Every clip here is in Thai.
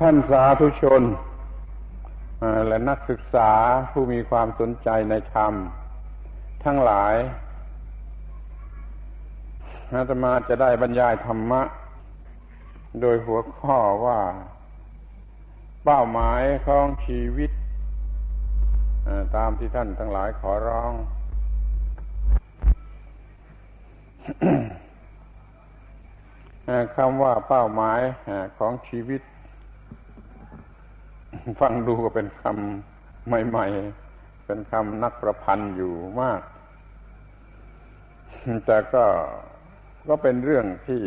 ท่านสาธุชนและนักศึกษาผู้มีความสนใจในธรรม ทั้งหลายอาตมาจะได้บรรยายธรรมะ โดยหัวข้อว่า เป้าหมายของชีวิตตามที่ท่านทั้งหลายขอร้อง คำว่าเป้าหมายของชีวิต ฟังดูก็เป็นคำใหม่ ๆ เป็นคำนักประพันธ์อยู่มาก แต่ก็ก็เป็นเรื่องที่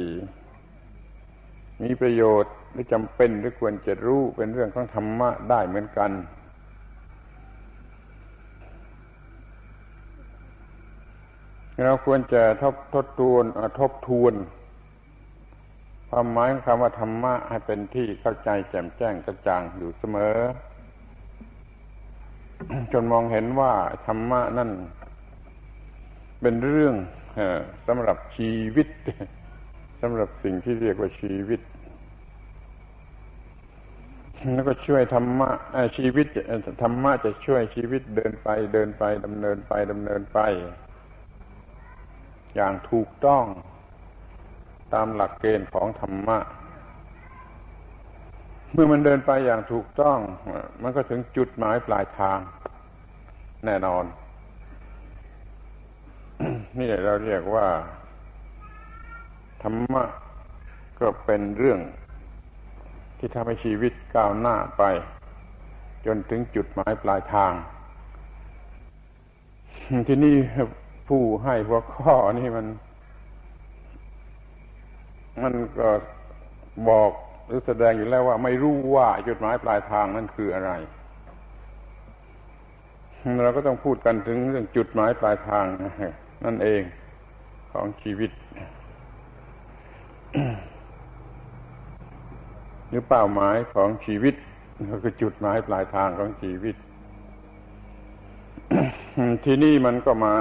มีประโยชน์หรือจำเป็นหรือควรจะรู้เป็นเรื่องของธรรมะได้เหมือนกัน เราควรจะทบทบทวนทบทวน ความหมายของคำว่าธรรมะให้เป็นที่เข้าใจแจ่มแจ้งกระจ่างอยู่เสมอ จนมองเห็นว่าธรรมะนั่น เป็นเรื่องสำหรับชีวิตสำหรับสิ่งที่เรียกว่าชีวิต แล้วก็ช่วยธรรมะชีวิตธรรมะจะช่วยชีวิตเดินไปเดินไปดำเนินไปดำเนินไป อย่างถูกต้อง ตามหลักเกณฑ์ของธรรมะ เมื่อมันเดินไปอย่างถูกต้อง มันก็ถึงจุดหมายปลายทาง แน่นอน นี่เราเรียกว่า ธรรมะก็เป็นเรื่องที่ทำให้ชีวิตก้าวหน้าไป จนถึงจุดหมายปลายทาง ที่นี่ผู้ให้หัวข้อนี่มัน มันก็บอกหรือแสดงอยู่แล้วว่าไม่รู้ว่าจุดหมายปลายทางนั่นคืออะไร เราก็ต้องพูดกันถึงเรื่องจุดหมายปลายทางนั่นเองของชีวิตหรือเป้าหมายของชีวิตก็คือจุดหมายปลายทางของชีวิต ที่นี่มันก็มา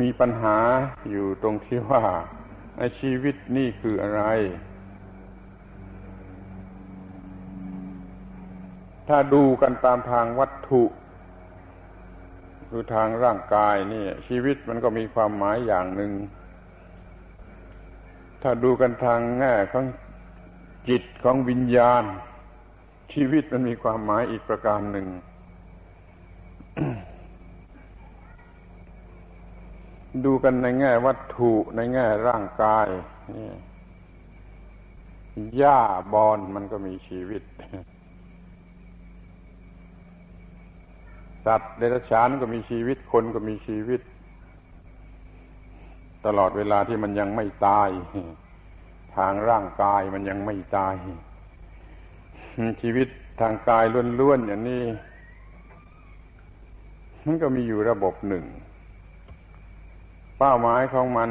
มีปัญหาอยู่ตรงที่ว่าชีวิตนี่คืออะไร ถ้าดูกันตามทางวัตถุคือทางร่างกายนี่ชีวิตมันก็มีความหมายอย่างหนึ่ง ถ้าดูกันทางแง่ของจิตของวิญญาณ ชีวิตมันมีความหมายอีกประการหนึ่ง ดูกันในแง่วัตถุในแง่ร่างกายนี่หญ้าบอนมันก็มีชีวิต สัตว์เดรัจฉานก็มีชีวิตคนก็มีชีวิต ตลอดเวลาที่มันยังไม่ตาย ทางร่างกายมันยังไม่ตาย ชีวิตทางกายล้วนๆอย่างนี้ มันก็มีอยู่ระบบหนึ่ง เป้าหมายของมัน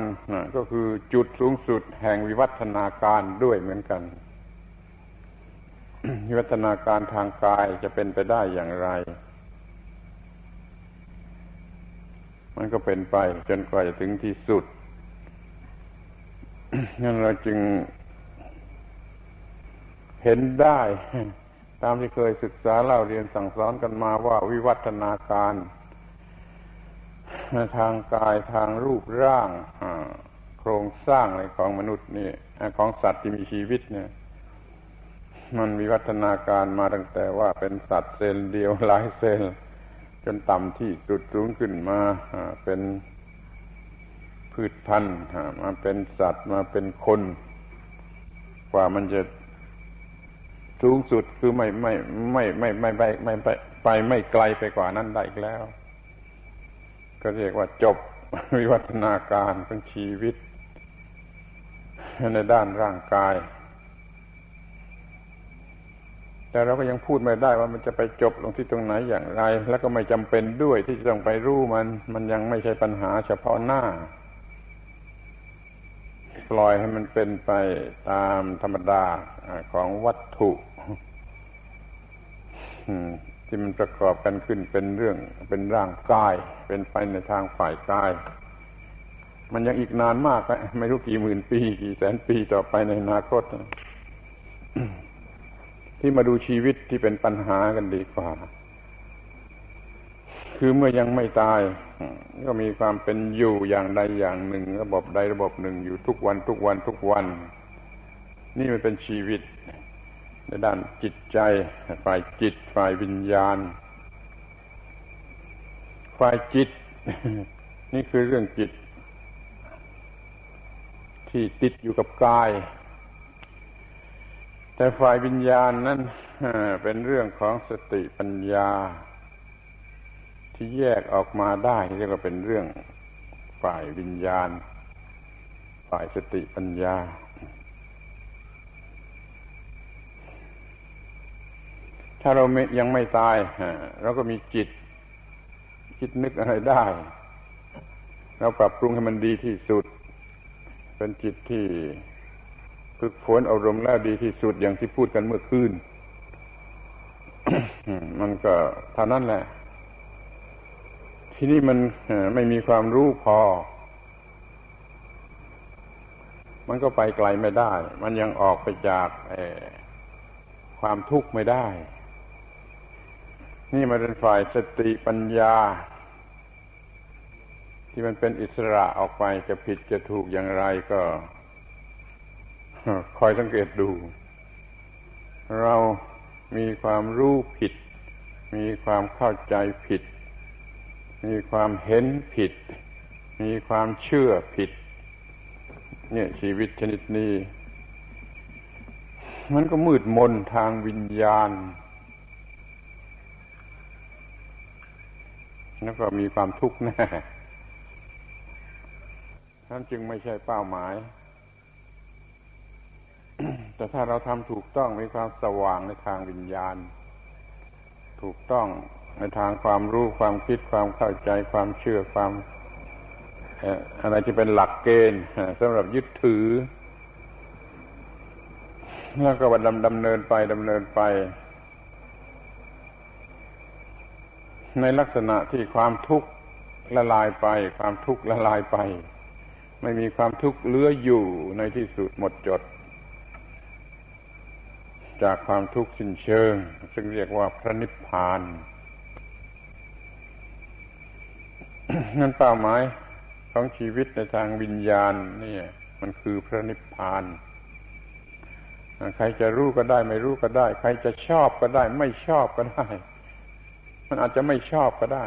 ก็คือจุดสูงสุดแห่งวิวัฒนาการด้วยเหมือนกัน วิวัฒนาการทางกายจะเป็นไปได้อย่างไร มันก็เป็นไปจนกว่าจะถึงที่สุดนั่นเราจึงเห็นได้ตามที่เคยศึกษาเล่าเรียนสั่งสอนกันมาว่าวิวัฒนาการ ทางกายทางรูปร่างโครงสร้างอะไรของมนุษย์นี่ของสัตว์ที่มีชีวิตเนี่ย มันวิวัฒนาการมาตั้งแต่ว่าเป็นสัตว์เซลล์เดียวหลายเซลล์จนต่ำที่สุดสูงขึ้นมาเป็นพืชพันธุ์มาเป็นสัตว์มาเป็นคน กว่ามันจะสูงสุดคือไม่ไม่ไม่ไม่ไม่ไปไม่ไปไปไม่ไกลไปกว่านั้นได้อีกแล้ว ก็เรียกว่าจบวิวัฒนาการของชีวิต ในด้านร่างกาย แต่เราก็ยังพูดไม่ได้ว่ามันจะไปจบลงที่ตรงไหนอย่างไร แล้วก็ไม่จำเป็นด้วยที่จะต้องไปรู้มัน มันยังไม่ใช่ปัญหาเฉพาะหน้า ปล่อยให้มันเป็นไปตามธรรมดาของวัตถุ ที่มันประกอบกันขึ้นเป็นเรื่องเป็นร่างกาย เป็นไปในทางฝ่ายกาย มันยังอีกนานมากไม่รู้กี่หมื่นปี กี่แสนปีต่อไปในอนาคต ที่มาดูชีวิตที่เป็นปัญหากันดีกว่า คือเมื่อยังไม่ตาย ก็มีความเป็นอยู่อย่างใดอย่างหนึ่ง ระบบใดระบบหนึ่งอยู่ทุกวันทุกวันทุกวัน นี่มันเป็นชีวิต ในด้านจิตใจ ฝ่ายจิต ฝ่ายวิญญาณ ฝ่ายจิต นี่คือเรื่องจิต ที่ติดอยู่กับกาย แต่ฝ่ายวิญญาณนั้นเป็นเรื่องของสติปัญญา ที่แยกออกมาได้เรียกว่าเป็นเรื่องฝ่ายวิญญาณ ฝ่ายสติปัญญา ถ้าเรายังไม่ตายเราก็มีจิต คิดนึกอะไรได้ เราปรับปรุงให้มันดีที่สุด เป็นจิตที่ฝึกฝนอารมณ์แล้วดีที่สุดอย่างที่พูดกันเมื่อคืนมันก็เท่านั้นแหละ ที่นี่มันไม่มีความรู้พอ มันก็ไปไกลไม่ได้ มันยังออกไปจากความทุกข์ไม่ได้ นี่มันเป็นฝ่ายสติปัญญา ที่มันเป็นอิสระออกไปจะผิดจะถูกอย่างไรก็คอยสังเกตดู เรามีความรู้ผิด มีความเข้าใจผิด มีความเห็นผิด มีความเชื่อผิด เนี่ยชีวิตชนิดนี้ มันก็มืดมนทางวิญญาณ แล้วก็มีความทุกข์แน่นั่นจึงไม่ใช่เป้าหมาย แต่ถ้าเราทำถูกต้องมีความสว่างในทางวิญญาณ ถูกต้องในทางความรู้ความคิดความเข้าใจความเชื่อความอะไรที่เป็นหลักเกณฑ์สำหรับยึดถือ แล้วก็ดำดำเนินไปดำเนินไป ในลักษณะที่ความทุกข์ละลายไป ความทุกข์ละลายไป ไม่มีความทุกข์เหลืออยู่ในที่สุดหมดจด จากความทุกข์สิ้นเชิง ซึ่งเรียกว่าพระนิพพานนั่นเป้าหมายของชีวิตในทางวิญญาณนี่มันคือพระนิพพานใครจะรู้ก็ได้ ไม่รู้ก็ได้ ใครจะชอบก็ได้ ไม่ชอบก็ได้ มันอาจจะไม่ชอบก็ได้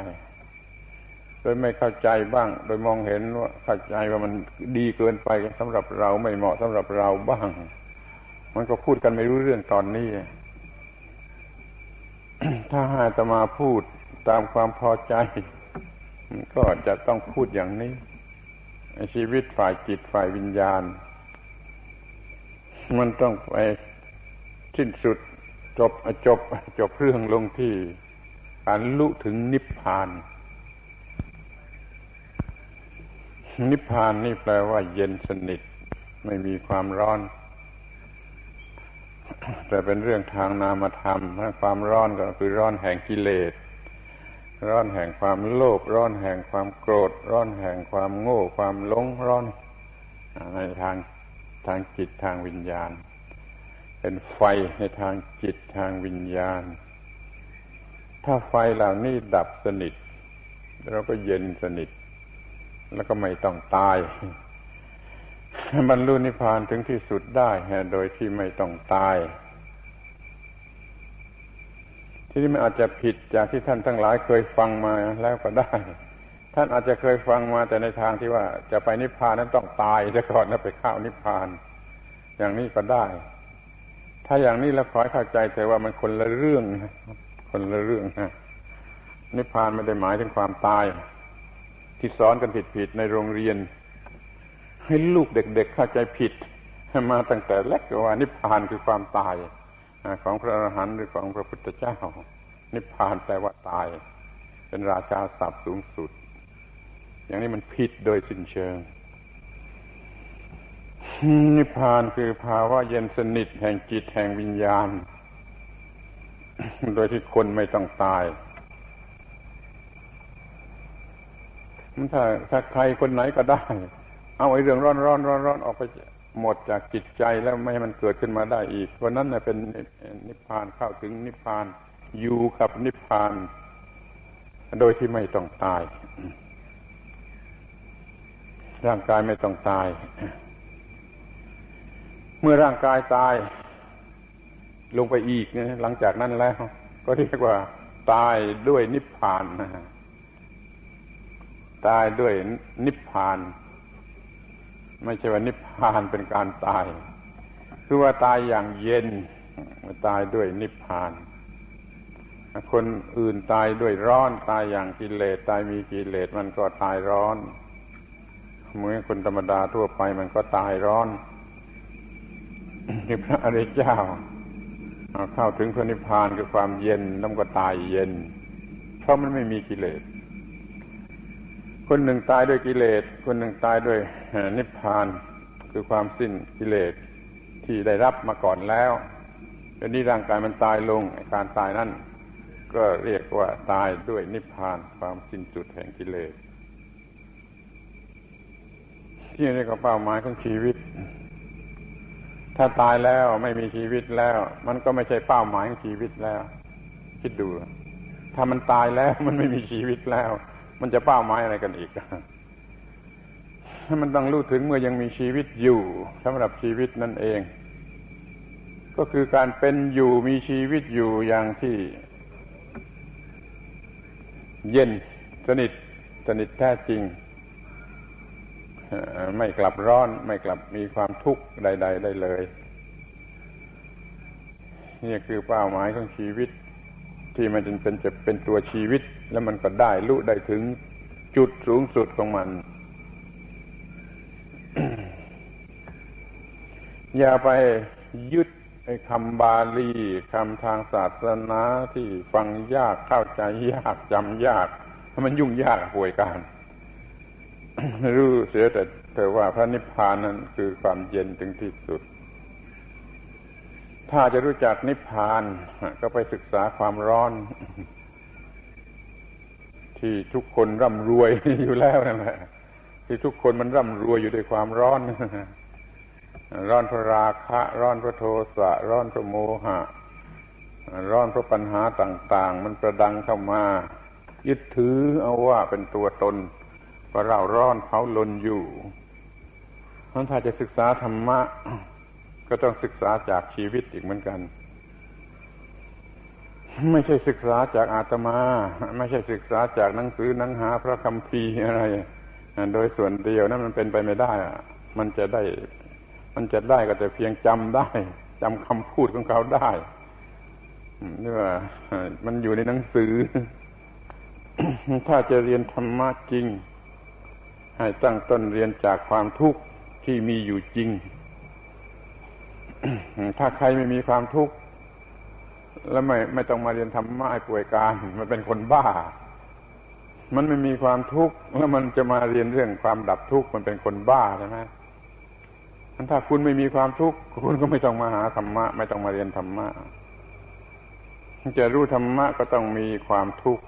โดยไม่เข้าใจบ้าง โดยมองเห็นว่าเข้าใจว่ามันดีเกินไปสำหรับเราไม่เหมาะสำหรับเราบ้าง มันก็พูดกันไม่รู้เรื่องตอนนี้ ถ้าหาจะมาพูดตามความพอใจก็จะต้องพูดอย่างนี้ ชีวิตฝ่ายจิตฝ่ายวิญญาณ มันต้องไปสิ้นสุดจบจบจบเรื่องลงที่ การลุถึงนิพพาน นิพพานนี่แปลว่า เย็นสนิท ไม่มีความร้อน แต่เป็นเรื่องทางนามธรรมความร้อนก็คือร้อนแห่งกิเลส ร้อนแห่งความโลภร้อนแห่งความโกรธ ร้อนแห่งความโง่ ความหลงร้อนในทางทางจิตทางวิญญาณ เป็นไฟในทางจิตทางวิญญาณ ถ้าไฟเหล่านี้ดับสนิท เราก็เย็นสนิท แล้วก็ไม่ต้องตายบรรลุนิพพานถึงที่สุดได้โดยที่ไม่ต้องตาย ที่นี้มันอาจจะผิดจากที่ท่านทั้งหลายเคยฟังมาแล้วก็ได้ ท่านอาจจะเคยฟังมาแต่ในทางที่ว่าจะไปนิพพานนั้นต้องตายซะก่อนแล้วไปเข้านิพพาน อย่างนี้ก็ได้ ถ้าอย่างนี้แล้วขอให้เข้าใจเถอะว่ามันคนละเรื่อง คนละเรื่องนะนิพพานไม่ได้หมายถึงความตาย ที่สอนกันผิดๆในโรงเรียน ให้ลูกเด็กๆเข้าใจผิด มาตั้งแต่แรกว่า นิพพานคือความตายของพระอรหันต์หรือของพระพุทธเจ้า นิพพานแปลว่าตาย เป็นราชาศัพท์สูงสุด อย่างนี้มันผิดโดยสิ้นเชิง นิพพานคือภาวะเย็นสนิทแห่งจิตแห่งวิญญาณ โดยที่คนไม่ต้องตาย ถ้าถ้าใครคนไหนก็ได้ เอาไอ้เรื่องร้อนร้อนร้อนร้อนออกไปหมดจากจิตใจแล้วไม่ให้มันเกิดขึ้นมาได้อีกคนนั้นเป็นนิพพานเข้าถึงนิพพาน อยู่กับนิพพาน โดยที่ไม่ต้องตาย ร่างกายไม่ต้องตาย เมื่อร่างกายตาย ลงไปอีกเนี่ยหลังจากนั้นแล้ว ก็เรียกว่าตายด้วยนิพพานนะตายด้วยนิพพาน ไม่ใช่ว่านิพพานเป็นการตาย คือว่าตายอย่างเย็นตายด้วยนิพพาน คนอื่นตายด้วยร้อนตายอย่างกิเลสตายมีกิเลสมันก็ตายร้อนเหมือนคนธรรมดาทั่วไปมันก็ตายร้อนนี่พระอริยเจ้า เข้าถึงพระนิพพานคือความเย็นแล้วก็ตายเย็น เพราะมันไม่มีกิเลส คนหนึ่งตายด้วยกิเลส คนหนึ่งตายด้วยนิพพานคือความสิ้นกิเลสที่ได้รับมาก่อนแล้วเดี๋ยวนี้ร่างกายมันตายลงการตายนั่นก็เรียกว่าตายด้วยนิพพานความสิ้นสุดแห่งกิเลสที่นี่ก็เป้าหมายของชีวิต ถ้าตายแล้วไม่มีชีวิตแล้ว มันก็ไม่ใช่เป้าหมายของชีวิตแล้ว คิดดู ถ้ามันตายแล้วมันไม่มีชีวิตแล้ว มันจะเป้าหมายอะไรกันอีกมันต้องรู้ถึงเมื่อยังมีชีวิตอยู่สำหรับชีวิตนั่นเอง ก็คือการเป็นอยู่มีชีวิตอยู่อย่างที่ เย็นสนิทสนิทแท้จริง ไม่กลับร้อนไม่กลับมีความทุกข์ใด ๆ ได้เลย นี่คือเป้าหมายของชีวิต ที่มันจะเป็นจะเป็นตัวชีวิต แล้วมันก็ได้รู้ได้ถึงจุดสูงสุดของมันอย่าไปยึดไอ้คำบาลีคำทางศาสนาที่ฟังยากเข้าใจยากจำยากมันยุ่งยากป่วยการ รู้เสียแต่แต่ว่าพระนิพพานนั้นคือความเย็นถึงที่สุด ถ้าจะรู้จักนิพพานก็ไปศึกษาความร้อน ที่ทุกคนร่ำรวยอยู่แล้วนั่นแหละที่ทุกคนมันร่ำรวยอยู่ด้วยความร้อน ร้อนพระราคะ ร้อนพระโทสะ ร้อนพระโมหะ ร้อนเพราะปัญหาต่าง ๆ มันประดังเข้ามา ยึดถือเอาว่าเป็นตัวตน ว่าเราร้อนเผาลนอยู่เพราะถ้าจะศึกษาธรรมะ ก็ต้องศึกษาจากชีวิตอีกเหมือนกัน ไม่ใช่ศึกษาจากอาตมา ไม่ใช่ศึกษาจากหนังสือหนังหาพระคัมภีร์อะไร โดยส่วนเดียวนั้นมันเป็นไปไม่ได้มันจะได้ มันจะได้ก็แต่เพียงจำได้จำคำพูดของเขาได้นี่ว่ามันอยู่ในหนังสือ ถ้าจะเรียนธรรมะจริง ให้ตั้งต้นเรียนจากความทุกข์ที่มีอยู่จริง ถ้าใครไม่มีความทุกข์ แล้วไม่ไม่ต้องมาเรียนธรรมะป่วยการ มันเป็นคนบ้า มันไม่มีความทุกข์แล้วมันจะมาเรียนเรื่องความดับทุกข์มันเป็นคนบ้าใช่ไหมถ้าคุณไม่มีความทุกข์คุณก็ไม่ต้องมาหาธรรมะ ไม่ต้องมาเรียนธรรมะจะรู้ธรรมะก็ต้องมีความทุกข์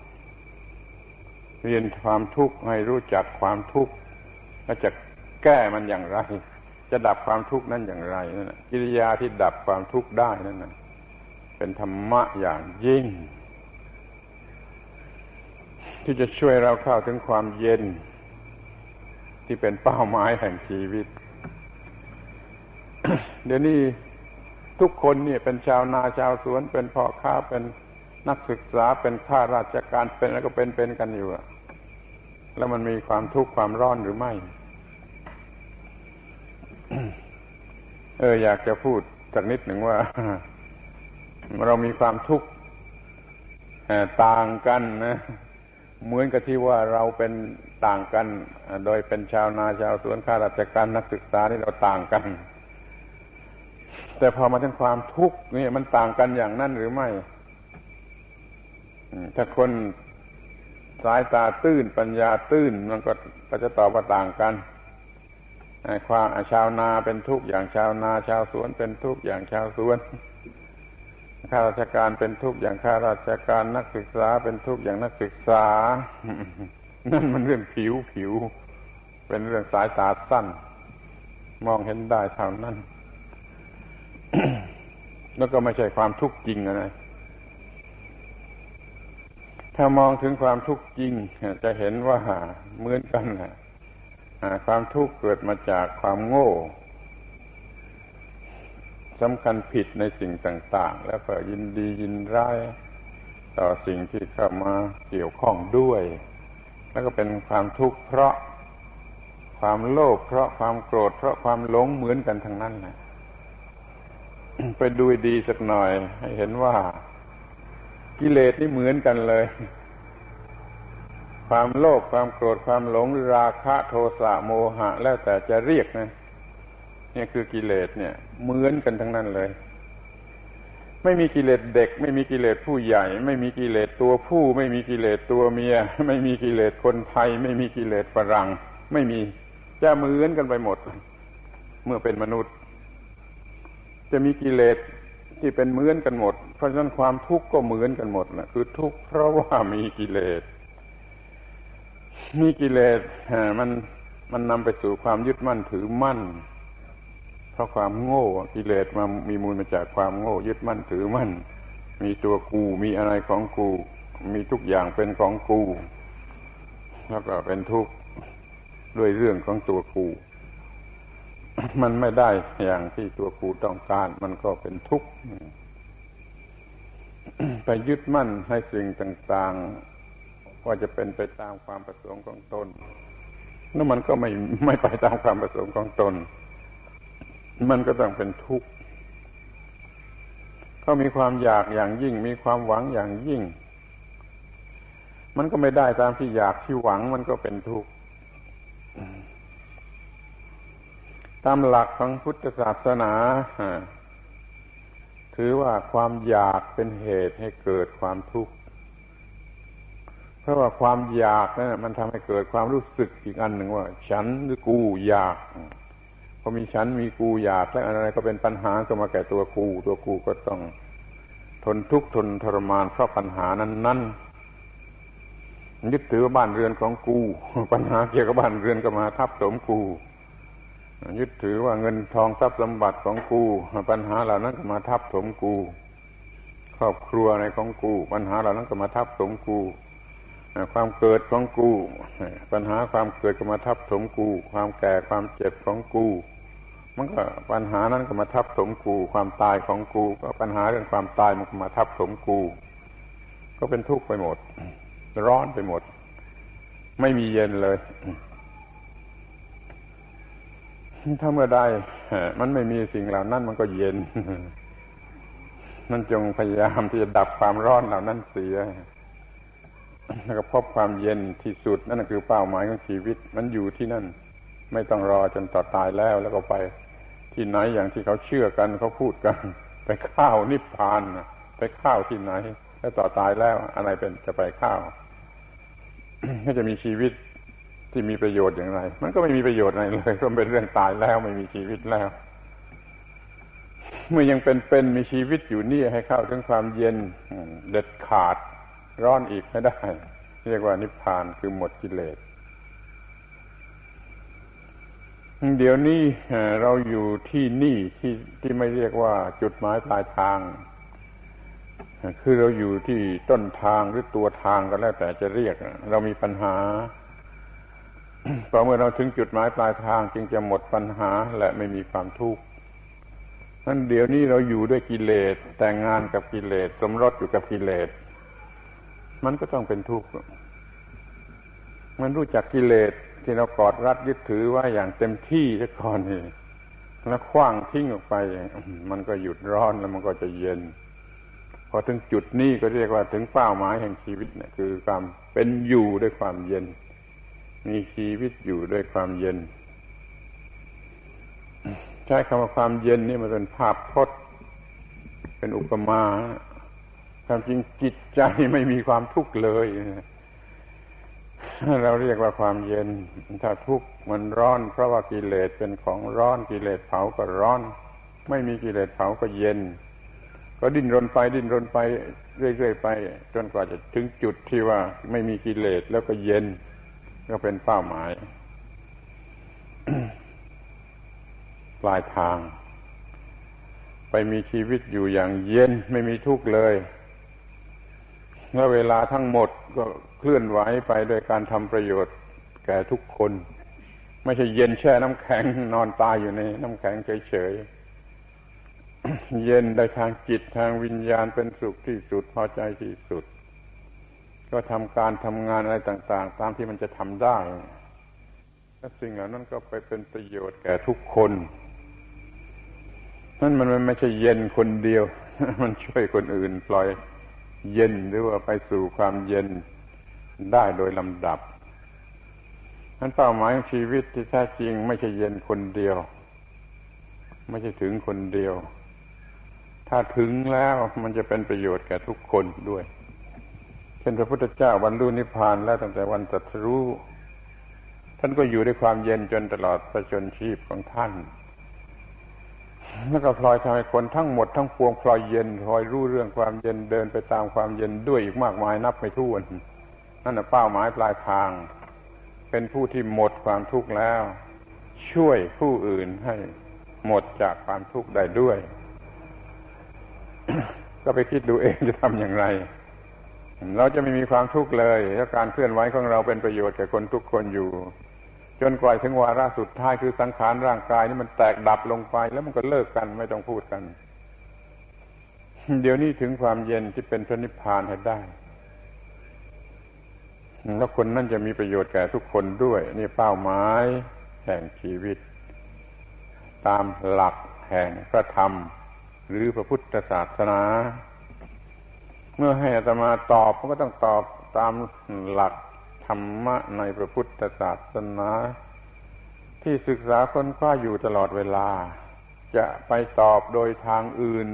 เรียนความทุกข์ให้รู้จักความทุกข์แล้วจะแก้มันอย่างไร จะดับความทุกข์นั้นอย่างไรนั่นกิริยาที่ดับความทุกข์ได้นั่นนะเป็นธรรมะอย่างยิ่ง ที่จะช่วยเราเข้าถึงความเย็น ที่เป็นเป้าหมายแห่งชีวิต เดี๋ยวนี้ทุกคนเนี่ยเป็นชาวนาชาวสวนเป็นพ่อค้าเป็น นักศึกษาเป็นข้าราชการเป็นแล้วก็เป็นเป็นกันอยู่แล้วมันมีความทุกข์ความร้อนหรือไม่ เออ อยากจะพูดสักนิดหนึ่งว่า เรามีความทุกข์ต่างกันนะเหมือนกับที่ว่าเราเป็นต่างกัน โดยเป็นชาวนาชาวสวนข้าราชการนักศึกษาที่เราต่างกัน แต่พอมาถึงความทุกข์นี่มันต่างกันอย่างนั้นหรือไม่ ถ้าคนสายตาตื้นปัญญาตื้นมันก็ก็จะตอบว่าต่างกันความชาวนาเป็นทุกข์อย่างชาวนาชาวสวนเป็นทุกข์อย่างชาวสวนข้าราชการเป็นทุกข์อย่างข้าราชการนักศึกษาเป็นทุกข์อย่างนักศึกษา นั่นมันเรื่องผิวผิว เป็นเรื่องสายตาสั้น มองเห็นได้เท่านั้น แล้วก็ไม่ใช่ความทุกข์จริงอะ ถ้ามองถึงความทุกข์จริง จะเห็นว่าเหมือนกันนะความทุกข์เกิดมาจากความโง่สำคัญผิดในสิ่งต่าง ๆ แล้วก็ยินดียินร้ายต่อสิ่งที่เข้ามาเกี่ยวข้องด้วย แล้วก็เป็นความทุกข์เพราะความโลภเพราะความโกรธเพราะความหลงเหมือนกันทั้งนั้นนะไปดูดีสักหน่อย ให้เห็นว่า กิเลสนี่เหมือนกันเลย ความโลภความโกรธความหลงราคะโทสะโมหะ แล้วแต่จะเรียกนะนี่คือกิเลสเนี่ย เหมือนกันทั้งนั้นเลย ไม่มีกิเลสเด็ก ไม่มีกิเลสผู้ใหญ่ ไม่มีกิเลสตัวผู้ ไม่มีกิเลสตัวเมีย ไม่มีกิเลสคนไทย ไม่มีกิเลสฝรั่ง ไม่มีจะเหมือนกันไปหมด เมื่อเป็นมนุษย์ จะมีกิเลส ที่เป็นเหมือนกันหมด เพราะฉะนั้นความทุกข์ก็เหมือนกันหมดนะคือทุกข์เพราะว่ามีกิเลส มีกิเลสมันมันนำไปสู่ความยึดมั่นถือมั่น เพราะความโง่กิเลสมามีมูลมาจากความโง่ ยึดมั่นถือมั่น มีตัวกูมีอะไรของกู มีทุกอย่างเป็นของกู แล้วก็เป็นทุกข์ด้วยเรื่องของตัวกู มันไม่ได้อย่างที่ตัวกูต้องการ มันก็เป็นทุกข์ไปยึดมั่นให้สิ่งต่าง ๆ ว่าจะเป็นไปตามความประสงค์ของตนนั่นมันก็ไม่ไม่ไปตามความประสงค์ของตน มันก็ต้องเป็นทุกข์เขามีความอยากอย่างยิ่ง มีความหวังอย่างยิ่ง มันก็ไม่ได้ตามที่อยากที่หวัง มันก็เป็นทุกข์ ตามหลักของพุทธศาสนา ถือว่าความอยากเป็นเหตุให้เกิดความทุกข์ เพราะว่าความอยากนั่นมันทำให้เกิดความรู้สึกอีกอันหนึ่งว่า ฉันหรือกูอยากพอมีฉันมีกูอยากแล้วอะไรก็เป็นปัญหาก็มาแก่ตัวกู ตัวกูก็ต้องทนทุกข์ทนทรมานเพราะปัญหานั้นๆยึดถือว่าบ้านเรือนของกู ปัญหาเกี่ยวกับบ้านเรือนก็มาทับถมกู ยึดถือว่าเงินทองทรัพย์สมบัติของกู ปัญหาเหล่านั้นก็มาทับถมกู ครอบครัวในของกู ปัญหาเหล่านั้นก็มาทับถมกูความเกิดของกู ปัญหาความเกิดก็มาทับถมกู ความแก่ความเจ็บของกู มันก็ปัญหานั้นก็มาทับถมกู ความตายของกู ก็ปัญหาเรื่องความตายมันก็มาทับถมกู ก็เป็นทุกข์ไปหมด ร้อนไปหมด ไม่มีเย็นเลย ถ้าเมื่อใดมันไม่มีสิ่งเหล่านั้นมันก็เย็น นั่นจงพยายามที่จะดับความร้อนเหล่านั้นเสีย แล้วก็พบความเย็นที่สุด นั่นคือเป้าหมายของชีวิต มันอยู่ที่นั่น ไม่ต้องรอจนต่อตายแล้วแล้วก็ไปที่ไหนอย่างที่เขาเชื่อกันเขาพูดกัน ไปข้าวนิพพานไปข้าวที่ไหน แล้วต่อตายแล้วอะไรเป็นจะไปข้าวก็จะมีชีวิต ที่มีประโยชน์อย่างไร มันก็ไม่มีประโยชน์อะไรเลยก็เป็นเรื่องตายแล้วไม่มีชีวิตแล้ว เมื่อยังเป็นเป็นมีชีวิตอยู่นี่ให้เข้าถึงความเย็นเด็ดขาดร้อนอีกไม่ได้ เรียกว่านิพพานคือหมดกิเลสเดี๋ยวนี้เราอยู่ที่นี่ที่ที่ไม่เรียกว่าจุดหมายปลายทาง คือเราอยู่ที่ต้นทางหรือตัวทางก็แล้วแต่จะเรียก เรามีปัญหา พอเมื่อเราถึงจุดหมายปลายทางจึงจะหมดปัญหาและไม่มีความทุกข์นั้นเดี๋ยวนี้เราอยู่ด้วยกิเลสแต่งงานกับกิเลสสมรสอยู่กับกิเลส มันก็ต้องเป็นทุกข์มันรู้จักกิเลสที่เรากอดรัดยึดถือว่าอย่างเต็มที่ซะก่อนนี่แล้วคว้างทิ้งออกไป มันก็หยุดร้อนแล้วมันก็จะเย็น พอถึงจุดนี้ก็เรียกว่าถึงเป้าหมายแห่งชีวิตเนี่ยคือความเป็นอยู่ด้วยความเย็น มีชีวิตอยู่ด้วยความเย็น ใช้คำว่าความเย็นนี่มันเป็นภาพพจน์เป็นอุปมาความจริงจิตใจไม่มีความทุกข์เลย เราเรียกว่าความเย็น ถ้าทุกข์มันร้อน เพราะว่ากิเลสเป็นของร้อนกิเลสเผาก็ร้อน ไม่มีกิเลสเผาก็เย็น ก็ดิ้นรนไปดิ้นรนไปเรื่อยๆไป จนกว่าจะถึงจุดที่ว่าไม่มีกิเลสแล้วก็เย็น ก็เป็นเป้าหมาย ปลายทาง ไปมีชีวิตอยู่อย่างเย็นไม่มีทุกข์เลยและเวลาทั้งหมดก็เคลื่อนไหวไปโดยการทำประโยชน์แก่ทุกคน ไม่ใช่เย็นแช่น้ำแข็งนอนตายอยู่ในน้ำแข็งเฉยๆเย็นได้ทางจิตทางวิญญาณเป็นสุขที่สุดพอใจที่สุด ก็ทำการทำงานอะไรต่าง ๆ ตามที่มันจะทำได้และสิ่งเหล่านั้นก็ไปเป็นประโยชน์แก่ทุกคนนั่นมันไม่ใช่เย็นคนเดียว มันช่วยคนอื่นปล่อยเย็นหรือว่าไปสู่ความเย็นได้โดยลำดับนั้นเป้าหมายของชีวิตที่แท้จริง ไม่ใช่เย็นคนเดียว ไม่ใช่ถึงคนเดียว ถ้าถึงแล้วมันจะเป็นประโยชน์แก่ทุกคนด้วย ช่นพระพุทธเจ้าบรรลุนิพพานแล้วตั้งแต่วันตรัสรู้ ท่านก็อยู่ด้วยความเย็นจนตลอดประชนชีพของท่าน แล้วก็พลอยทำให้คนทั้งหมดทั้งปวงพลอยเย็นพลอยรู้เรื่องความเย็นเดินไปตามความเย็นด้วยอีกมากมายนับไม่ถ้วน นั่นเป้าหมายปลายทาง เป็นผู้ที่หมดความทุกข์แล้ว ช่วยผู้อื่นให้หมดจากความทุกข์ได้ด้วย ก็ไปคิดดูเองจะทำอย่างไร เราจะไม่มีความทุกข์เลยถ้าการเคลื่อนไหวของเราเป็นประโยชน์แก่คนทุกคนอยู่ จนกว่าถึงวาระสุดท้ายคือสังขารร่างกายนี่มันแตกดับลงไป แล้วมันก็เลิกกันไม่ต้องพูดกัน เดี๋ยวนี้ถึงความเย็นที่เป็นพระนิพพานให้ได้แล้วคนนั่นจะมีประโยชน์แก่ทุกคนด้วย นี่เป้าหมายแห่งชีวิต ตามหลักแห่งพระธรรม หรือพระพุทธศาสนา เมื่อให้อาตมาตอบก็ต้องตอบตามหลักธรรมะในพระพุทธศาสนา ที่ศึกษาค้นคว้าอยู่ตลอดเวลา จะไปตอบโดยทางอื่น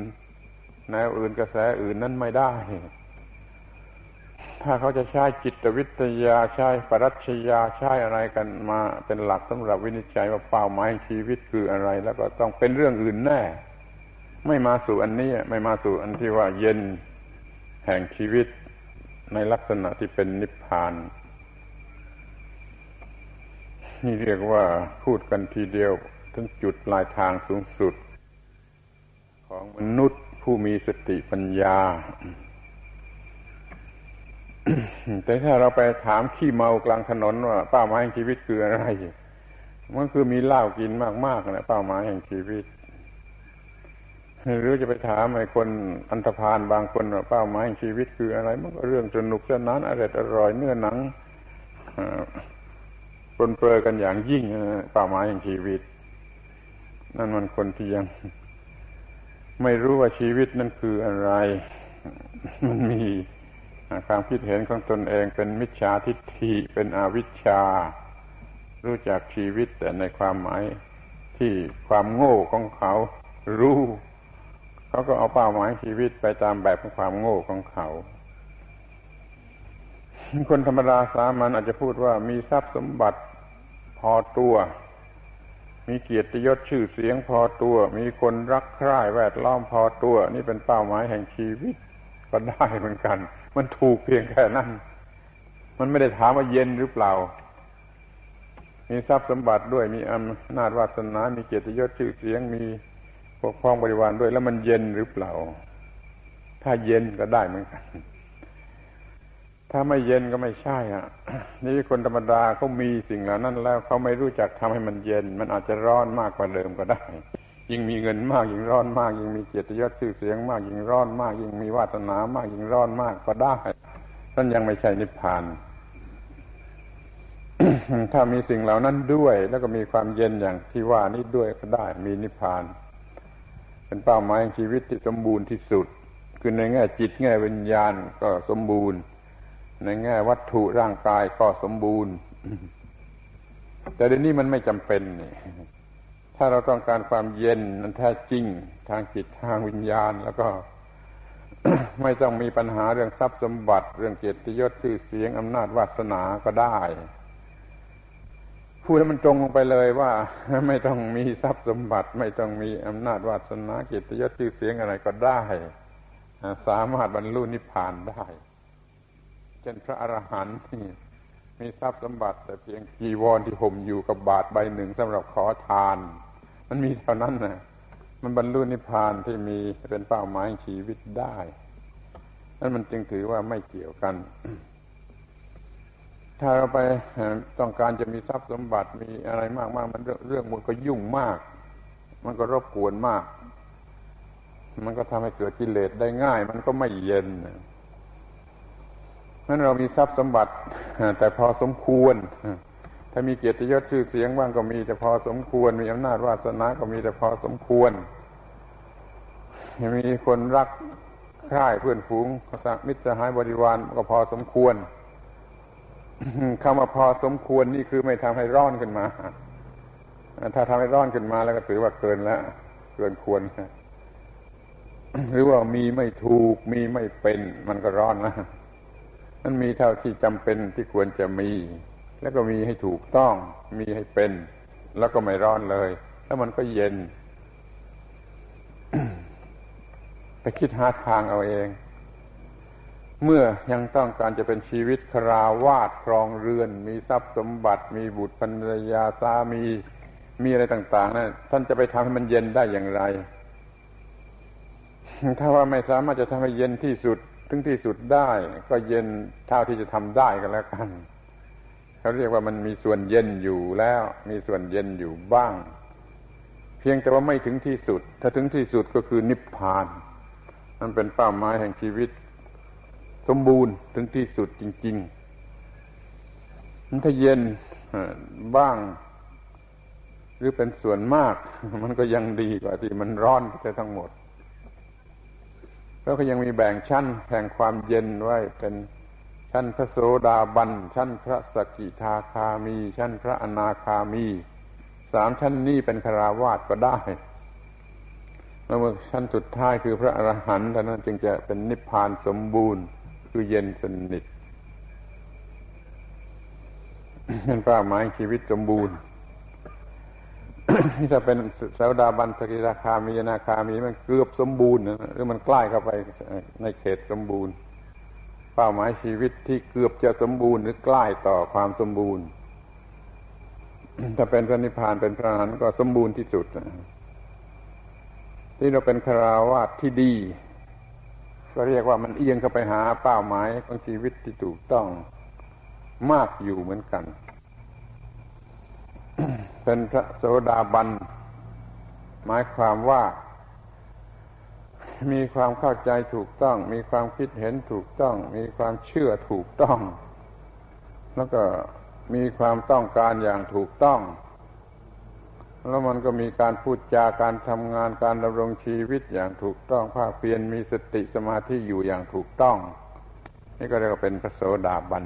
แนวอื่นกระแสอื่นนั้นไม่ได้ ถ้าเขาจะใช้จิตวิทยาใช้ปรัชญาใช้อะไรกันมาเป็นหลักสำหรับวินิจฉัยว่าเป้าหมายชีวิตคืออะไร แล้วก็ต้องเป็นเรื่องอื่นแน่ ไม่มาสู่อันนี้ไม่มาสู่อันที่ว่าเย็น แห่งชีวิตในลักษณะที่เป็นนิพพาน นี่เรียกว่าพูดกันทีเดียวถึงจุดปลายทางสูงสุด ของมนุษย์ผู้มีสติปัญญา แต่ถ้าเราไปถามขี้เมากลางถนนว่าเป้าหมายแห่งชีวิตคืออะไร มันคือมีเหล้ากินมากๆนะเป้าหมายแห่งชีวิต หรือจะไปถามไอ้คนอันธพาลบางคนว่าเป้าหมายแห่งชีวิตคืออะไร มันก็เรื่องสนุกสนานอร่อยอร่อยเนื้อหนังปนเปื้อกันอย่างยิ่งเป้าหมายแห่งชีวิต นั่นมันคนที่ยัง ไม่รู้ว่าชีวิตนั่นคืออะไร มันมีความคิดเห็นของตนเองเป็นมิจฉาทิฏฐิเป็นอวิชชา รู้จักชีวิตแต่ในความหมายที่ความโง่ของเขารู้ เขาก็เอาเป้าหมายชีวิตไปตามแบบของความโง่ของเขา คนธรรมดาสามัญอาจจะพูดว่ามีทรัพย์สมบัติพอตัว มีเกียรติยศชื่อเสียงพอตัว มีคนรักใคร่แวดล้อมพอตัว นี่เป็นเป้าหมายแห่งชีวิตก็ได้เหมือนกัน มันถูกเพียงแค่นั้น มันไม่ได้ถามว่าเย็นหรือเปล่า มีทรัพย์สมบัติด้วย มีอำนาจวาสนา มีเกียรติยศชื่อเสียง มี ปกครองบริวารด้วย แล้วมันเย็นหรือเปล่า ถ้าเย็นก็ได้เหมือนกัน ถ้าไม่เย็นก็ไม่ใช่อะนี่คนธรรมดาเขามีสิ่งเหล่านั้น แล้วเขาไม่รู้จักทำให้มันเย็น มันอาจจะร้อนมากกว่าเดิมก็ได้ ยิ่งมีเงินมากยิ่งร้อนมาก ยิ่งมีเกียรติยศชื่อเสียงมาก ยิ่งร้อนมาก ยิ่งมีวาสนามาก ยิ่งร้อนมากก็ได้นั่นยังไม่ใช่นิพพานถ้ามีสิ่งเหล่านั้นด้วย แล้วก็มีความเย็นอย่างที่ว่านี้ด้วยก็ได้ มีนิพพาน เป็นเป้าหมายของชีวิตที่สมบูรณ์ที่สุด คือในแง่จิตแง่วิญญาณก็สมบูรณ์ ในแง่วัตถุร่างกายก็สมบูรณ์ แต่เดี๋ยวนี้มันไม่จำเป็นถ้าเราต้องการความเย็นนั้นแท้จริงทางจิตทางวิญญาณแล้วก็ไม่ต้องมีปัญหาเรื่องทรัพย์สมบัติ เรื่องเกียรติยศชื่อเสียงอำนาจวาสนาก็ได้ พูดให้มันตรงลงไปเลยว่าไม่ต้องมีทรัพย์สมบัติ ไม่ต้องมีอำนาจวาสนาเกียรติยศชื่อเสียงอะไรก็ได้ สามารถบรรลุนิพพานได้เช่นพระอรหันต์นี่มีทรัพย์สมบัติ แต่เพียงจีวรที่ห่มอยู่กับบาทใบหนึ่งสำหรับขอทาน มันมีเท่านั้นนะมันบรรลุนิพพานที่มีเป็นเป้าหมายชีวิตได้นั่นมันจึงถือว่าไม่เกี่ยวกัน ถ้าเราไปต้องการจะมีทรัพย์สมบัติมีอะไรมากๆมันเรื่องมันก็ยุ่งมาก มันก็รบกวนมาก มันก็ทำให้เกิดกิเลสได้ง่าย มันก็ไม่เย็นนั้นเรามีทรัพย์สมบัติแต่พอสมควร ถ้ามีเกียรติยศชื่อเสียงบ้างก็มีแต่พอสมควร มีอำนาจวาสนาก็มีแต่พอสมควร มีคนรักใคร่เพื่อนฝูงมิตรสหายบริวารก็พอสมควร คำว่าพอสมควรนี่คือไม่ทำให้ร้อนขึ้นมา ถ้าทำให้ร้อนขึ้นมาแล้วก็ถือว่าเกินแล้วเกินควรหรือว่ามีไม่ถูกมีไม่เป็น มันก็ร้อนนะมันมีเท่าที่จำเป็นที่ควรจะมี แล้วก็มีให้ถูกต้อง มีให้เป็น แล้วก็ไม่ร้อนเลย แล้วมันก็เย็น ไปคิดหาทางเอาเอง เมื่อยังต้องการจะเป็นชีวิตคราวาสครองเรือน มีทรัพย์สมบัติมีบุตรภรรยาสามีมีอะไรต่าง ๆนะั่นท่านจะไปทำให้มันเย็นได้อย่างไร ถ้าว่าไม่สามารถจะทำให้เย็นที่สุดถึงที่สุดได้ ก็เย็นเท่าที่จะทำได้กันแล้วกันเขาเรียกว่ามันมีส่วนเย็นอยู่แล้ว มีส่วนเย็นอยู่บ้าง เพียงแต่ว่าไม่ถึงที่สุด ถ้าถึงที่สุดก็คือนิพพาน มันเป็นเป้าหมายแห่งชีวิต สมบูรณ์ถึงที่สุดจริงๆมันถ้าเย็นบ้าง หรือเป็นส่วนมาก มันก็ยังดีกว่าที่มันร้อนไปทั้งหมด แล้วก็ยังมีแบ่งชั้นแห่งความเย็นไว้เป็นชั้นพระโสดาบัน ชั้นพระสกิทาคามี ชั้นพระอนาคามี สามชั้นนี้เป็นคราวาสก็ได้แล้วชั้นสุดท้ายคือพระอรหันต์ท่านั้นจึงจะเป็นนิพพานสมบูรณ์ คือเย็นสนิทเป็นเป้าหมายชีวิตสมบูรณ์ที่จะเป็นสาวดาบันสกิราคามีนาคามีมันเกือบสมบูรณ์นะหรือมันใกล้เข้าไปในเขตสมบูรณ์ เป้าหมายชีวิตที่เกือบจะสมบูรณ์หรือใกล้ต่อความสมบูรณ์ถ้าเป็นพระนิพพานเป็นพระอรหันต์ก็สมบูรณ์ที่สุดที่เราเป็นคาราวาสที่ดี ก็เรียกว่ามันเอียงเข้าไปหาเป้าหมายของชีวิตที่ถูกต้องมากอยู่เหมือนกัน เป็นพระโสดาบัน หมายความว่า มีความเข้าใจถูกต้อง มีความคิดเห็นถูกต้อง มีความเชื่อถูกต้อง แล้วก็มีความต้องการอย่างถูกต้อง แล้วมันก็มีการพูดจาการทำงานการดำรงชีวิตอย่างถูกต้องภาคเพียรมีสติสมาธิอยู่อย่างถูกต้อง นี่ก็เรียกว่าเป็นพระโสดาบัน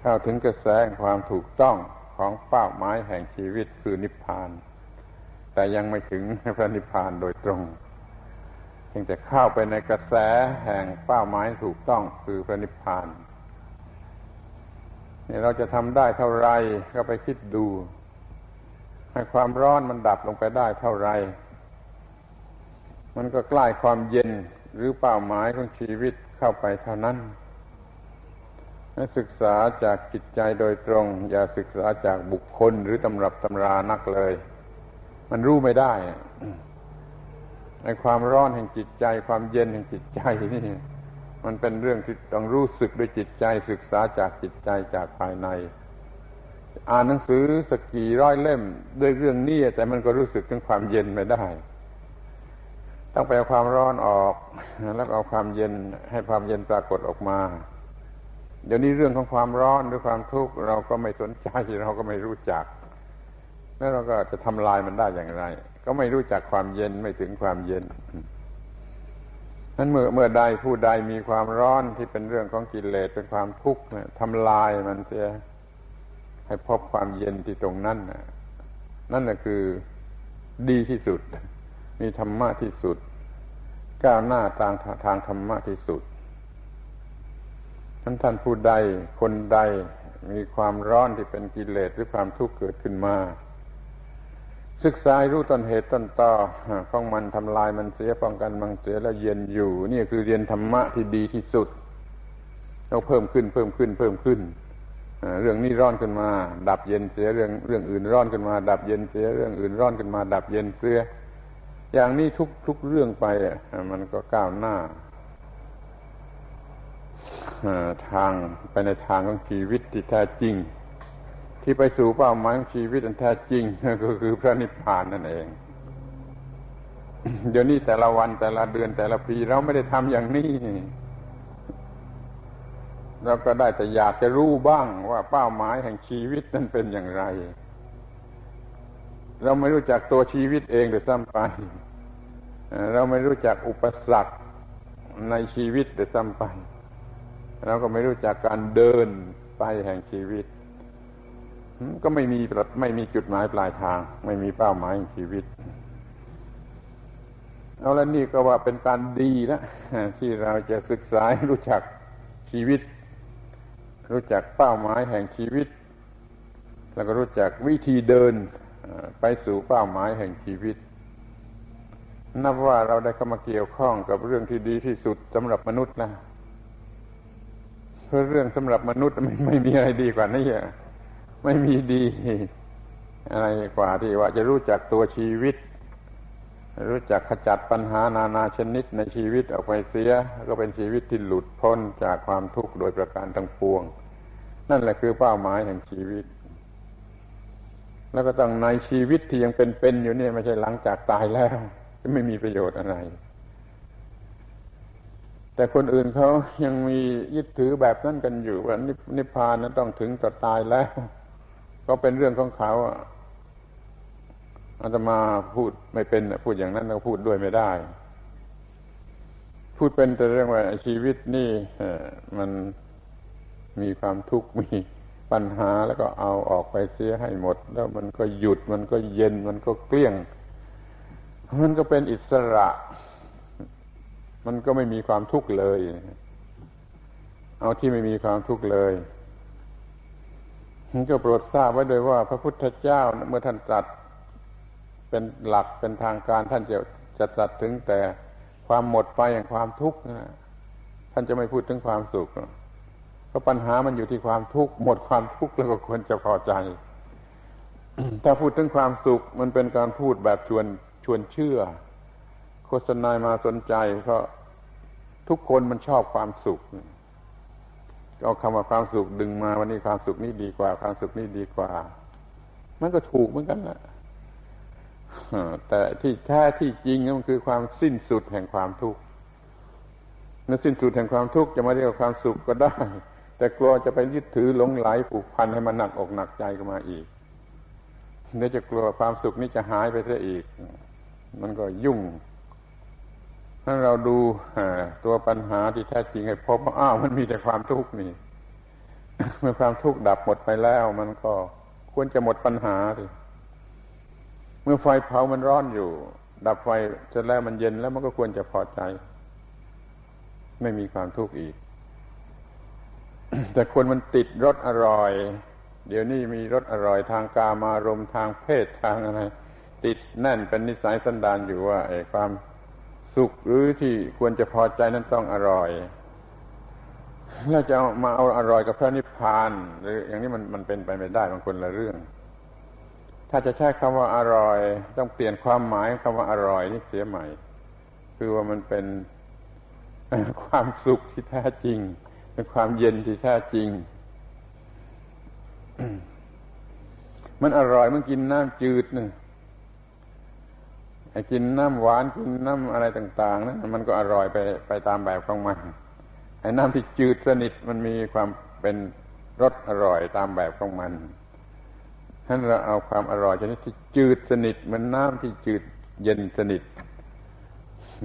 เข้าถึงกระแสความถูกต้องของเป้าหมายแห่งชีวิตคือนิพพาน แต่ยังไม่ถึงพระนิพพานโดยตรงเพียงแต่เข้าไปในกระแสแห่งเป้าหมายถูกต้องคือพระนิพพานนี่เราจะทำได้เท่าไรก็ไปคิดดู ให้ความร้อนมันดับลงไปได้เท่าไร มันก็ใกล้ความเย็นหรือเป้าหมายของชีวิตเข้าไปเท่านั้นศึกษาจากจิตใจโดยตรง อย่าศึกษาจากบุคคลหรือตำรับตำรานักเลย มันรู้ไม่ได้ในความร้อนแห่งจิตใจ ความเย็นแห่งจิตใจนี่ มันเป็นเรื่องที่ต้องรู้สึกด้วยจิตใจ ศึกษาจากจิตใจจากภายใน อ่านหนังสือสกี่ร้อยเล่ม ด้วยเรื่องนี้แต่มันก็รู้สึกถึงความเย็นไม่ได้ ต้องไปเอาความร้อนออกแล้วเอาความเย็นให้ความเย็นปรากฏออกมา เดี๋ยวนี้เรื่องของความร้อนหรือความทุกข์เราก็ไม่สนใจเราก็ไม่รู้จัก แล้วเราก็จะทำลายมันได้อย่างไร ก็ไม่รู้จักความเย็นไม่ถึงความเย็นนั้นเมื่อเมื่อใดผู้ใดมีความร้อนที่เป็นเรื่องของกิเลสเป็นความทุกข์ทำลายมันเสีย ให้พบความเย็นที่ตรงนั้นนั่นแหละคือดีที่สุด มีธรรมะที่สุด ก้าวหน้าทางทางธรรมะที่สุดท่านท่านผู้ใดคนใดมีความร้อนที่เป็นกิเลสหรือความทุกข์เกิดขึ้นมา ศึกษารู้ต้นเหตุต้นตอของมันทำลายมันเสียป้องกันมันเสียแล้วเย็นอยู่ นี่คือเรียนธรรมะที่ดีที่สุดเราเพิ่มขึ้นเพิ่มขึ้นเพิ่มขึ้น เรื่องนี้ร้อนขึ้นมา ดับเย็นเสียเรื่องเรื่องอื่นร้อนขึ้นมา ดับเย็นเสียเรื่องอื่นร้อนขึ้นมา ดับเย็นเสียอย่างนี้ทุกทุกเรื่องไปมันก็ก้าวหน้าทางไปในทางของชีวิตที่แท้จริง ที่ไปสู่เป้าหมายของชีวิตอันแท้จริงก็คือพระนิพพานนั่นเอง เดี๋ยวนี้แต่ละวันแต่ละเดือนแต่ละปีเราไม่ได้ทำอย่างนี้ เราก็ได้แต่อยากจะรู้บ้างว่าเป้าหมายแห่งชีวิตนั้นเป็นอย่างไร เราไม่รู้จักตัวชีวิตเองหรือซ้ำไปเราไม่รู้จักอุปสรรคในชีวิตหรือซ้ำไปเราก็ไม่รู้จักการเดินไปแห่งชีวิต ก็ไม่มีไม่มีจุดหมายปลายทาง ไม่มีเป้าหมายแห่งชีวิตเอาแล้วนี่ก็ว่าเป็นการดีนะที่เราจะศึกษารู้จักชีวิต รู้จักเป้าหมายแห่งชีวิต แล้วก็รู้จักวิธีเดินไปสู่เป้าหมายแห่งชีวิต นับว่าเราได้เข้ามาเกี่ยวข้องกับเรื่องที่ดีที่สุดสำหรับมนุษย์นะเพราะเรื่องสำหรับมนุษย์ไม่ไม่มีอะไรดีกว่านี้ไม่มีดี อะไรกว่าที่ว่าจะรู้จักตัวชีวิต รู้จักขจัดปัญหานานาชนิดในชีวิตออกไปเสีย ก็เป็นชีวิตที่หลุดพ้นจากความทุกข์โดยประการทั้งปวง นั่นแหละคือเป้าหมายแห่งชีวิต แล้วก็ต้องในชีวิตที่ยังเป็นๆอยู่เนี่ยไม่ใช่หลังจากตายแล้วไม่มีประโยชน์อะไร แต่คนอื่นเขายังมียึดถือแบบนั้นกันอยู่ว่านิพพานนั้นต้องถึงต่อตายแล้ว ก็เป็นเรื่องของเขา อาตมาพูดไม่เป็นพูดอย่างนั้นเราพูดด้วยไม่ได้ พูดเป็นแต่เรื่องว่าชีวิตนี่มันมีความทุกข์มีปัญหาแล้วก็เอาออกไปเสียให้หมด แล้วมันก็หยุดมันก็เย็นมันก็เกลี้ยง มันก็เป็นอิสระ มันก็ไม่มีความทุกข์เลย เอาที่ไม่มีความทุกข์เลยก็โปรดทราบไว้โดยว่า พระพุทธเจ้าเมื่อท่านตรัส เป็นหลักเป็นทางการท่านจะจะตรัสถึงแต่ความหมดไปอย่างความทุกข์ท่านจะไม่พูดถึงความสุขเพราะปัญหามันอยู่ที่ความทุกข์หมดความทุกข์แล้วก็ควรจะพอใจ ถ้าพูดถึงความสุขมันเป็นการพูดแบบชวนชวนเชื่อ โฆษณามาสนใจเพราะทุกคนมันชอบความสุขเอาคำว่าความสุขดึงมาวันนี้ความสุขนี้ดีกว่า ความสุขนี้ดีกว่า มันก็ถูกเหมือนกันแหละ แต่ที่แท้ที่จริงมันคือความสิ้นสุดแห่งความทุกข์นั่นสิ้นสุดแห่งความทุกข์จะมาเรียกว่าความสุขก็ได้ แต่กลัวจะไปยึดถือหลงไหลผูกพันให้มันหนักอกหนักใจกันมาอีกเดี๋ยวจะกลัวความสุขนี้จะหายไปซะอีก มันก็ยุ่งถ้าเราดูตัวปัญหาที่แท้จริงให้พบว่าอ้าวมันมีแต่ความทุกข์นี่เมื่อความทุกข์ดับหมดไปแล้ว มันก็ควรจะหมดปัญหาสิ เมื่อไฟเผามันร้อนอยู่ ดับไฟเสร็จแล้วมันเย็นแล้วมันก็ควรจะพอใจ ไม่มีความทุกข์อีก แต่คนมันติดรสอร่อย เดี๋ยวนี้มีรสอร่อยทางกามารมทางเพศทางอะไร ติดแน่นเป็นนิสัยสันดานอยู่ว่าไอ้ความสุขหรือที่ควรจะพอใจนั้นต้องอร่อยแล้วจะามาเอาอร่อยกับพระนิพพาน หรืออย่างนี้มันมันเป็นไปไม่ได้บางคนละเรื่อง ถ้าจะใช้คำว่าอร่อย ต้องเปลี่ยนความหมายคำว่าอร่อยนี่เสียใหม่ คือว่ามันเป็นความสุขที่แท้จริง เป็นความเย็นที่แท้จริง มันอร่อยมันกินน้ำจืดนึงไอ้กินน้ำหวานกินน้ำอะไรต่าง ๆนะมันก็อร่อยไปไปตามแบบของมันไอ้น้ำที่จืดสนิทมันมีความเป็นรสอร่อยตามแบบของมัน ท่านเราเอาความอร่อยชนิดที่จืดสนิทเหมือนน้ำที่จืดเย็นสนิท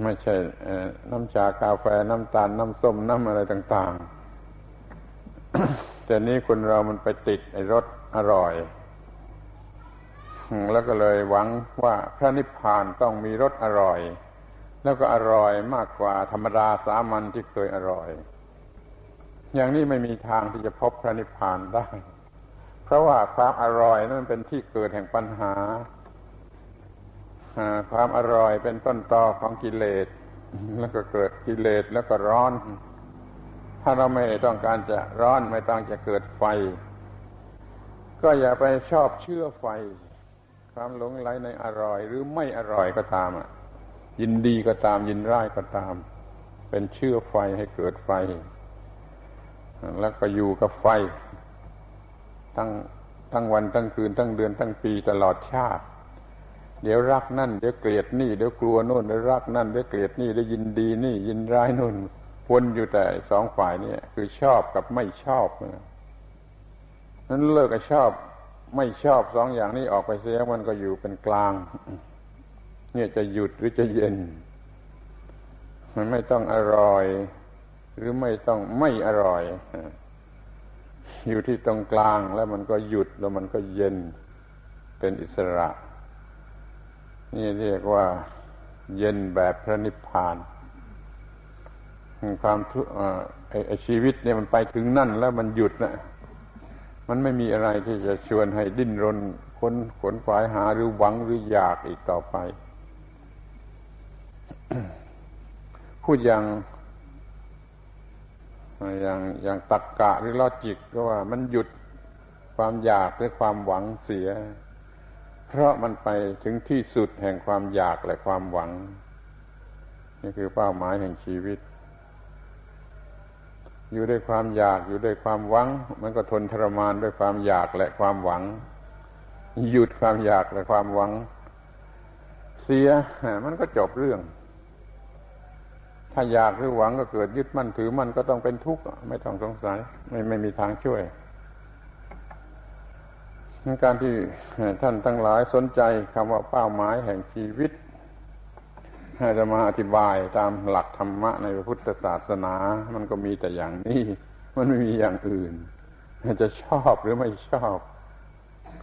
ไม่ใช่น้ำชากาแฟน้ำตาลน้ำส้มน้ำอะไรต่าง ๆ แต่นี้คนเรามันไปติดไอ้รสอร่อย แล้วก็เลยหวังว่าพระนิพพานต้องมีรสอร่อย แล้วก็อร่อยมากกว่าธรรมดาสามัญที่เคยอร่อย อย่างนี้ไม่มีทางที่จะพบพระนิพพานได้ะว่าความอร่อยนั้นเป็นที่เกิดแห่งปัญหา ความอร่อยเป็นต้นตอของกิเลส แล้วก็เกิดกิเลสแล้วก็ร้อน ถ้าเราไม่ต้องการจะร้อนไม่ต้องจะเกิดไฟ ก็อย่าไปชอบเชื่อไฟ ความหลงไหลในอร่อย หรือไม่อร่อยก็ตามอะ ยินดีก็ตามยินร้ายก็ตาม เป็นเชื่อไฟให้เกิดไฟ แล้วก็อยู่กับไฟ ทั้งทั้งวันทั้งคืนทั้งเดือนทั้งปีตลอดชาติ เดี๋ยวรักนั่นเดี๋ยวเกลียดนี่เดี๋ยวกลัวโน่นเดี๋ยวรักนั่นเดี๋ยวเกลียดนี่เดี๋ยวยินดีนี่ยินร้ายโน่นวนอยู่แต่สองฝ่ายนี่คือชอบกับไม่ชอบนั้นเลิกกับชอบไม่ชอบสองอย่างนี้ออกไปเสียมันก็อยู่เป็นกลาง เนี่ยจะหยุดหรือจะเย็น มันไม่ต้องอร่อย หรือไม่ต้องไม่อร่อย อยู่ที่ตรงกลางแล้วมันก็หยุดแล้วมันก็เย็นเป็นอิสระ นี่เรียกว่าเย็นแบบพระนิพพานความทุกชีวิตเนี่ยมันไปถึงนั่นแล้วมันหยุดนะมันไม่มีอะไรที่จะชวนให้ดิ้นรนค้นขนขวายหาหรือหวังหรืออยากอีกต่อไป พูดอย่าง อย่างอย่างตักกะหรือลอจิกก็ว่ามันหยุดความอยากหรือความหวังเสีย เพราะมันไปถึงที่สุดแห่งความอยากและความหวัง นี่คือเป้าหมายแห่งชีวิต อยู่ด้วยความอยากอยู่ด้วยความหวัง มันก็ทนทรมานด้วยความอยากและความหวัง หยุดความอยากและความหวัง เสียมันก็จบเรื่อง ถ้าอยากหรือหวังก็เกิดยึดมั่นถือมั่นก็ต้องเป็นทุกข์ไม่ต้องสงสัย ไม่ไม่มีทางช่วยการที่ท่านทั้งหลายสนใจคำว่าเป้าหมายแห่งชีวิตจะมาอธิบายตามหลักธรรมะในพระพุทธศาสนา มันก็มีแต่อย่างนี้ มันไม่มีอย่างอื่น จะชอบหรือไม่ชอบ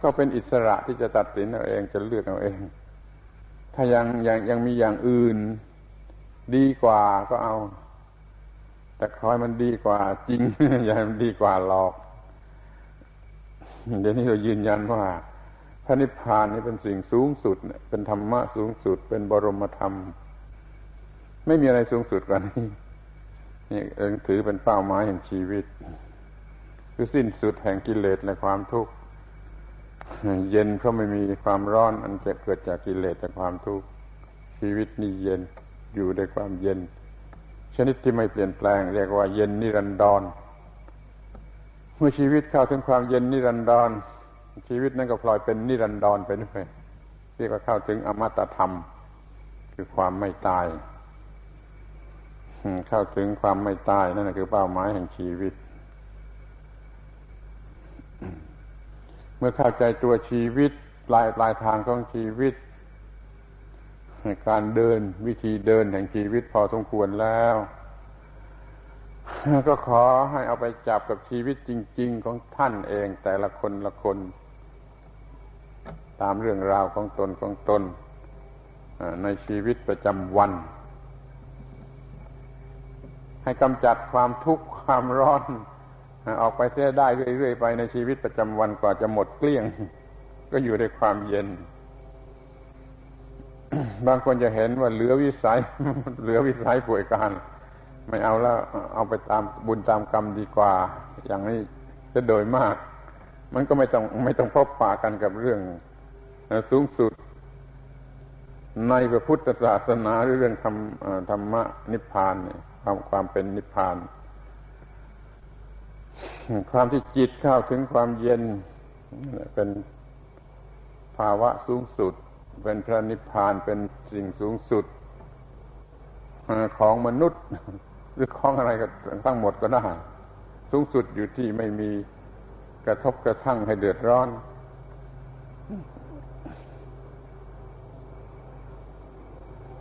ก็เป็นอิสระที่จะตัดสินเอาเองจะเลือกเอาเอง ถ้ายังยังยังมีอย่างอื่น ดีกว่าก็เอา แต่คอยมันดีกว่า จริงอย่ามันดีกว่าหลอก เดี๋ยวนี้เรายืนยันว่าพระนิพพานนี่เป็นสิ่งสูงสุด เป็นธรรมะสูงสุด เป็นบรมธรรม ไม่มีอะไรสูงสุดกว่านี้นี่เองถือเป็นเป้าหมายแห่งชีวิต คือสิ้นสุดแห่งกิเลสและความทุกข์เย็นเพราะไม่มีความร้อนอันจะเกิดจากกิเลสและความทุกข์ชีวิตนี่เย็น อยู่ด้วยความเย็น ชนิดที่ไม่เปลี่ยนแปลง เรียกว่าเย็นนิรันดร เมื่อชีวิตเข้าถึงความเย็นนิรันดร ชีวิตนั้นก็พลอยเป็นนิรันดรไปด้วยเรียกว่าเข้าถึงอมตะธรรม คือความไม่ตายเข้าถึงความไม่ตายนั่นคือเป้าหมายแห่งชีวิต เมื่อเข้าใจตัวชีวิต ปลายปลายทางของชีวิต การเดินวิธีเดินแห่งชีวิตพอสมควรแล้ว ก็ขอให้เอาไปจับกับชีวิตจริง ๆ ของท่านเองแต่ละคนละคน ตามเรื่องราวของตนของตนในชีวิตประจำวัน ให้กำจัดความทุกข์ความร้อน ออกไปเสียได้เรื่อยๆไปในชีวิตประจำวันกว่าจะหมดเกลี้ยง ก็อยู่ในความเย็น บางคนจะเห็นว่าเหลือวิสัย เหลือวิสัยป่วยการ ไม่เอาแล้วเอาไปตามบุญตามกรรมดีกว่า อย่างนี้จะโดยมาก มันก็ไม่ต้องไม่ต้องพบปะกันกับเรื่องสูงสุด ในพระพุทธศาสนาหรือเรื่องธรรมธรรมะนิพพานความความเป็นนิพพาน ความที่จิตเข้าถึงความเย็นเป็นภาวะสูงสุด เป็นพระนิพพานเป็นสิ่งสูงสุดของมนุษย์ หรือของอะไรก็ทั้งหมดก็ได้สูงสุดอยู่ที่ไม่มีกระทบกระทั่งให้เดือดร้อน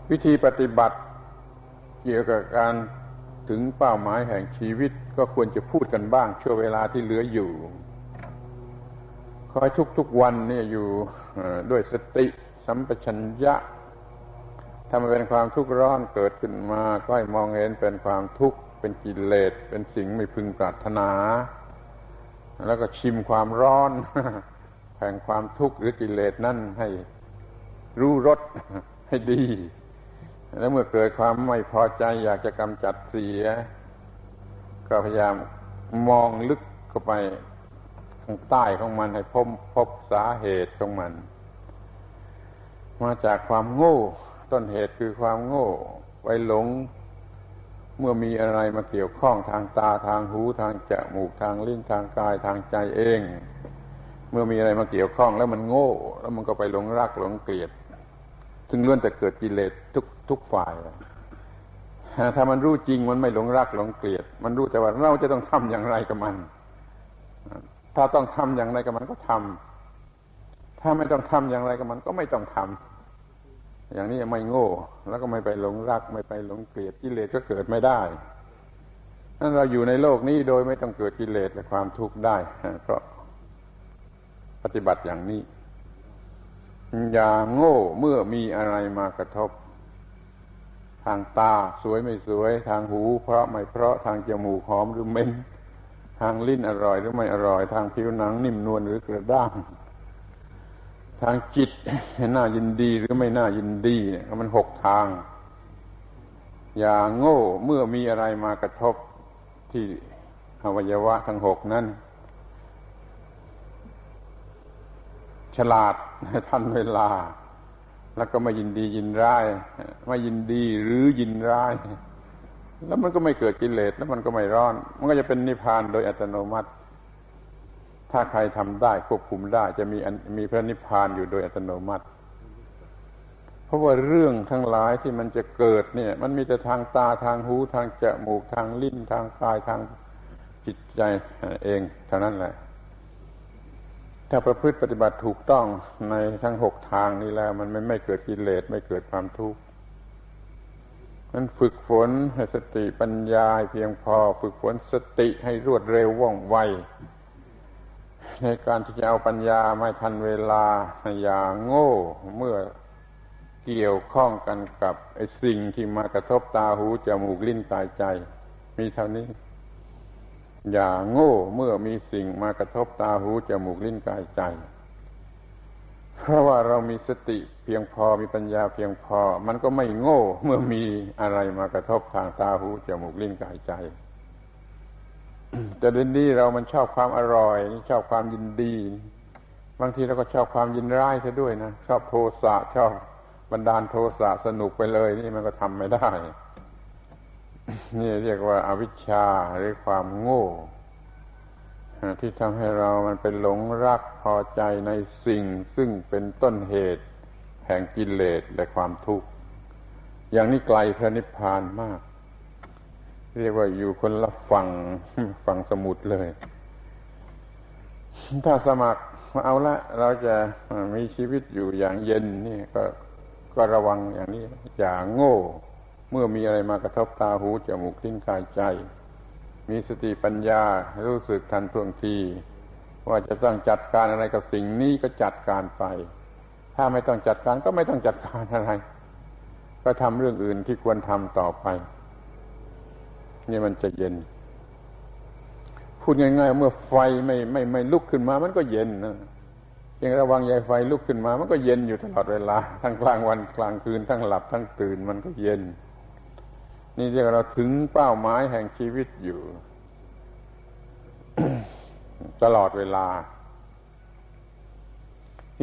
วิธีปฏิบัติ เกี่ยวกับการถึงเป้าหมายแห่งชีวิตก็ควรจะพูดกันบ้างช่วงเวลาที่เหลืออยู่คอยทุกๆวันนี่อยู่ด้วยสติ สัมปชัญญะถ้ามันเป็นความทุกข์ร้อนเกิดขึ้นมาก็ให้มองเห็นเป็นความทุกข์เป็นกิเลสเป็นสิ่งไม่พึงปรารถนา แล้วก็ชิมความร้อนแห่งความทุกข์หรือกิเลสนั่นให้รู้รสให้ดี แล้วเมื่อเกิดความไม่พอใจอยากจะกำจัดเสีย ก็พยายามมองลึกเข้าไปข้างใต้ของมันให้พบพบสาเหตุของมัน มาจากความโง่ ต้นเหตุคือความโง่ไปหลง เมื่อมีอะไรมาเกี่ยวข้องทางตาทางหูทางจมูกทางลิ้นทางกายทางใจเอง เมื่อมีอะไรมาเกี่ยวข้องแล้วมันโง่ แล้วมันก็ไปหลงรักหลงเกลียด ซึ่งล้วนแต่เกิดกิเลสทุกทุกฝ่ายถ้ามันรู้จริงมันไม่หลงรักหลงเกลียด มันรู้แต่ว่าเราจะต้องทำอย่างไรกับมัน ถ้าต้องทำอย่างไรกับมันก็ทำถ้าไม่ต้องทำอย่างไรกับมันก็ไม่ต้องทำ อย่างนี้ไม่โง่ แล้วก็ไม่ไปหลงรัก ไม่ไปหลงเกลียดกิเลสก็เกิดไม่ได้นั้นเราอยู่ในโลกนี้โดยไม่ต้องเกิดกิเลสและความทุกข์ได้ เพราะปฏิบัติอย่างนี้ อย่าโง่เมื่อมีอะไรมากระทบ ทางตาสวยไม่สวย ทางหู เพราะไม่เพราะทางจมูกหอมหรือเหม็นทางลิ้นอร่อยหรือไม่อร่อย ทางผิวหนังนิ่มนวลหรือกระด้าง ทางจิตน่ายินดีหรือไม่น่ายินดีเนี่ยมันหกทาง อย่าโง่เมื่อมีอะไรมากระทบที่อวัยวะทั้งหกนั้น ฉลาดทันเวลา แล้วก็ไม่ยินดียินร้ายไม่ยินดีหรือยินร้าย แล้วมันก็ไม่เกิดกิเลสแล้วมันก็ไม่ร้อน มันก็จะเป็นนิพพานโดยอัตโนมัติ ถ้าใครทำได้ควบคุมได้ จะมีมีพระนิพพานอยู่โดยอัตโนมัติ เพราะว่าเรื่องทั้งหลายที่มันจะเกิดเนี่ย มันมีแต่ทางตาทางหูทางจมูกทางลิ้นทางกายทางจิตใจเองเท่านั้นแหละ ถ้าประพฤติปฏิบัติถูกต้องในทั้งหกทางนี้แล้ว มันไม่ไม่เกิดกิเลสไม่เกิดความทุกข์มันฝึกฝนให้สติปัญญาเพียงพอ ฝึกฝนสติให้รวดเร็วว่องไว ในการที่จะเอาปัญญาไม่ทันเวลาอย่าโง่เมื่อเกี่ยวข้องกันกับไอ้สิ่งที่มากระทบตาหูจมูกลิ้นกายใจ มีเท่านี้ อย่าโง่เมื่อมีสิ่งมากระทบตาหูจมูกลิ้นกายใจ เพราะว่าเรามีสติเพียงพอมีปัญญาเพียงพอ มันก็ไม่โง่เมื่อมีอะไรมากระทบทางตาหูจมูกลิ้นกายใจ แต่เดี๋ยวนี้เรามันชอบความอร่อย ชอบความยินดี บางทีเราก็ชอบความยินร้ายซะด้วยนะชอบโทสะชอบบันดาลโทสะสนุกไปเลย นี่มันก็ทำไม่ได้ นี่เรียกว่าอาวิชชาหรือความโง่ที่ทำให้เรามันเป็นหลงรักพอใจในสิ่ง ซึ่งเป็นต้นเหตุแห่งกิเลสและความทุกข์ อย่างนี้ไกลพระนิพพานมาก เรียกว่าอยู่คนละฝั่งฝั่งสมุทรเลย ถ้าสมัครเอาละ เราจะมีชีวิตอยู่อย่างเย็นนี่ก็ก็ระวังอย่างนี้ อย่าโง่ เมื่อมีอะไรมากระทบตาหูจมูกลิ้นกายใจ มีสติปัญญารู้สึกทันท่วงที ว่าจะต้องจัดการอะไรกับสิ่งนี้ก็จัดการไป ถ้าไม่ต้องจัดการก็ไม่ต้องจัดการอะไร ก็ทำเรื่องอื่นที่ควรทำต่อไป นี่มันจะเย็น พูดง่ายๆเมื่อไฟไม่ไม่ไม่ลุกขึ้นมา มันก็เย็นนะยังระวังยายไฟลุกขึ้นมา มันก็เย็นอยู่ตลอดเวลา ทั้งกลางวันกลางคืนทั้งหลับทั้งตื่นมันก็เย็น นี่เรียกเราถึงเป้าหมายแห่งชีวิตอยู่ ตลอดเวลา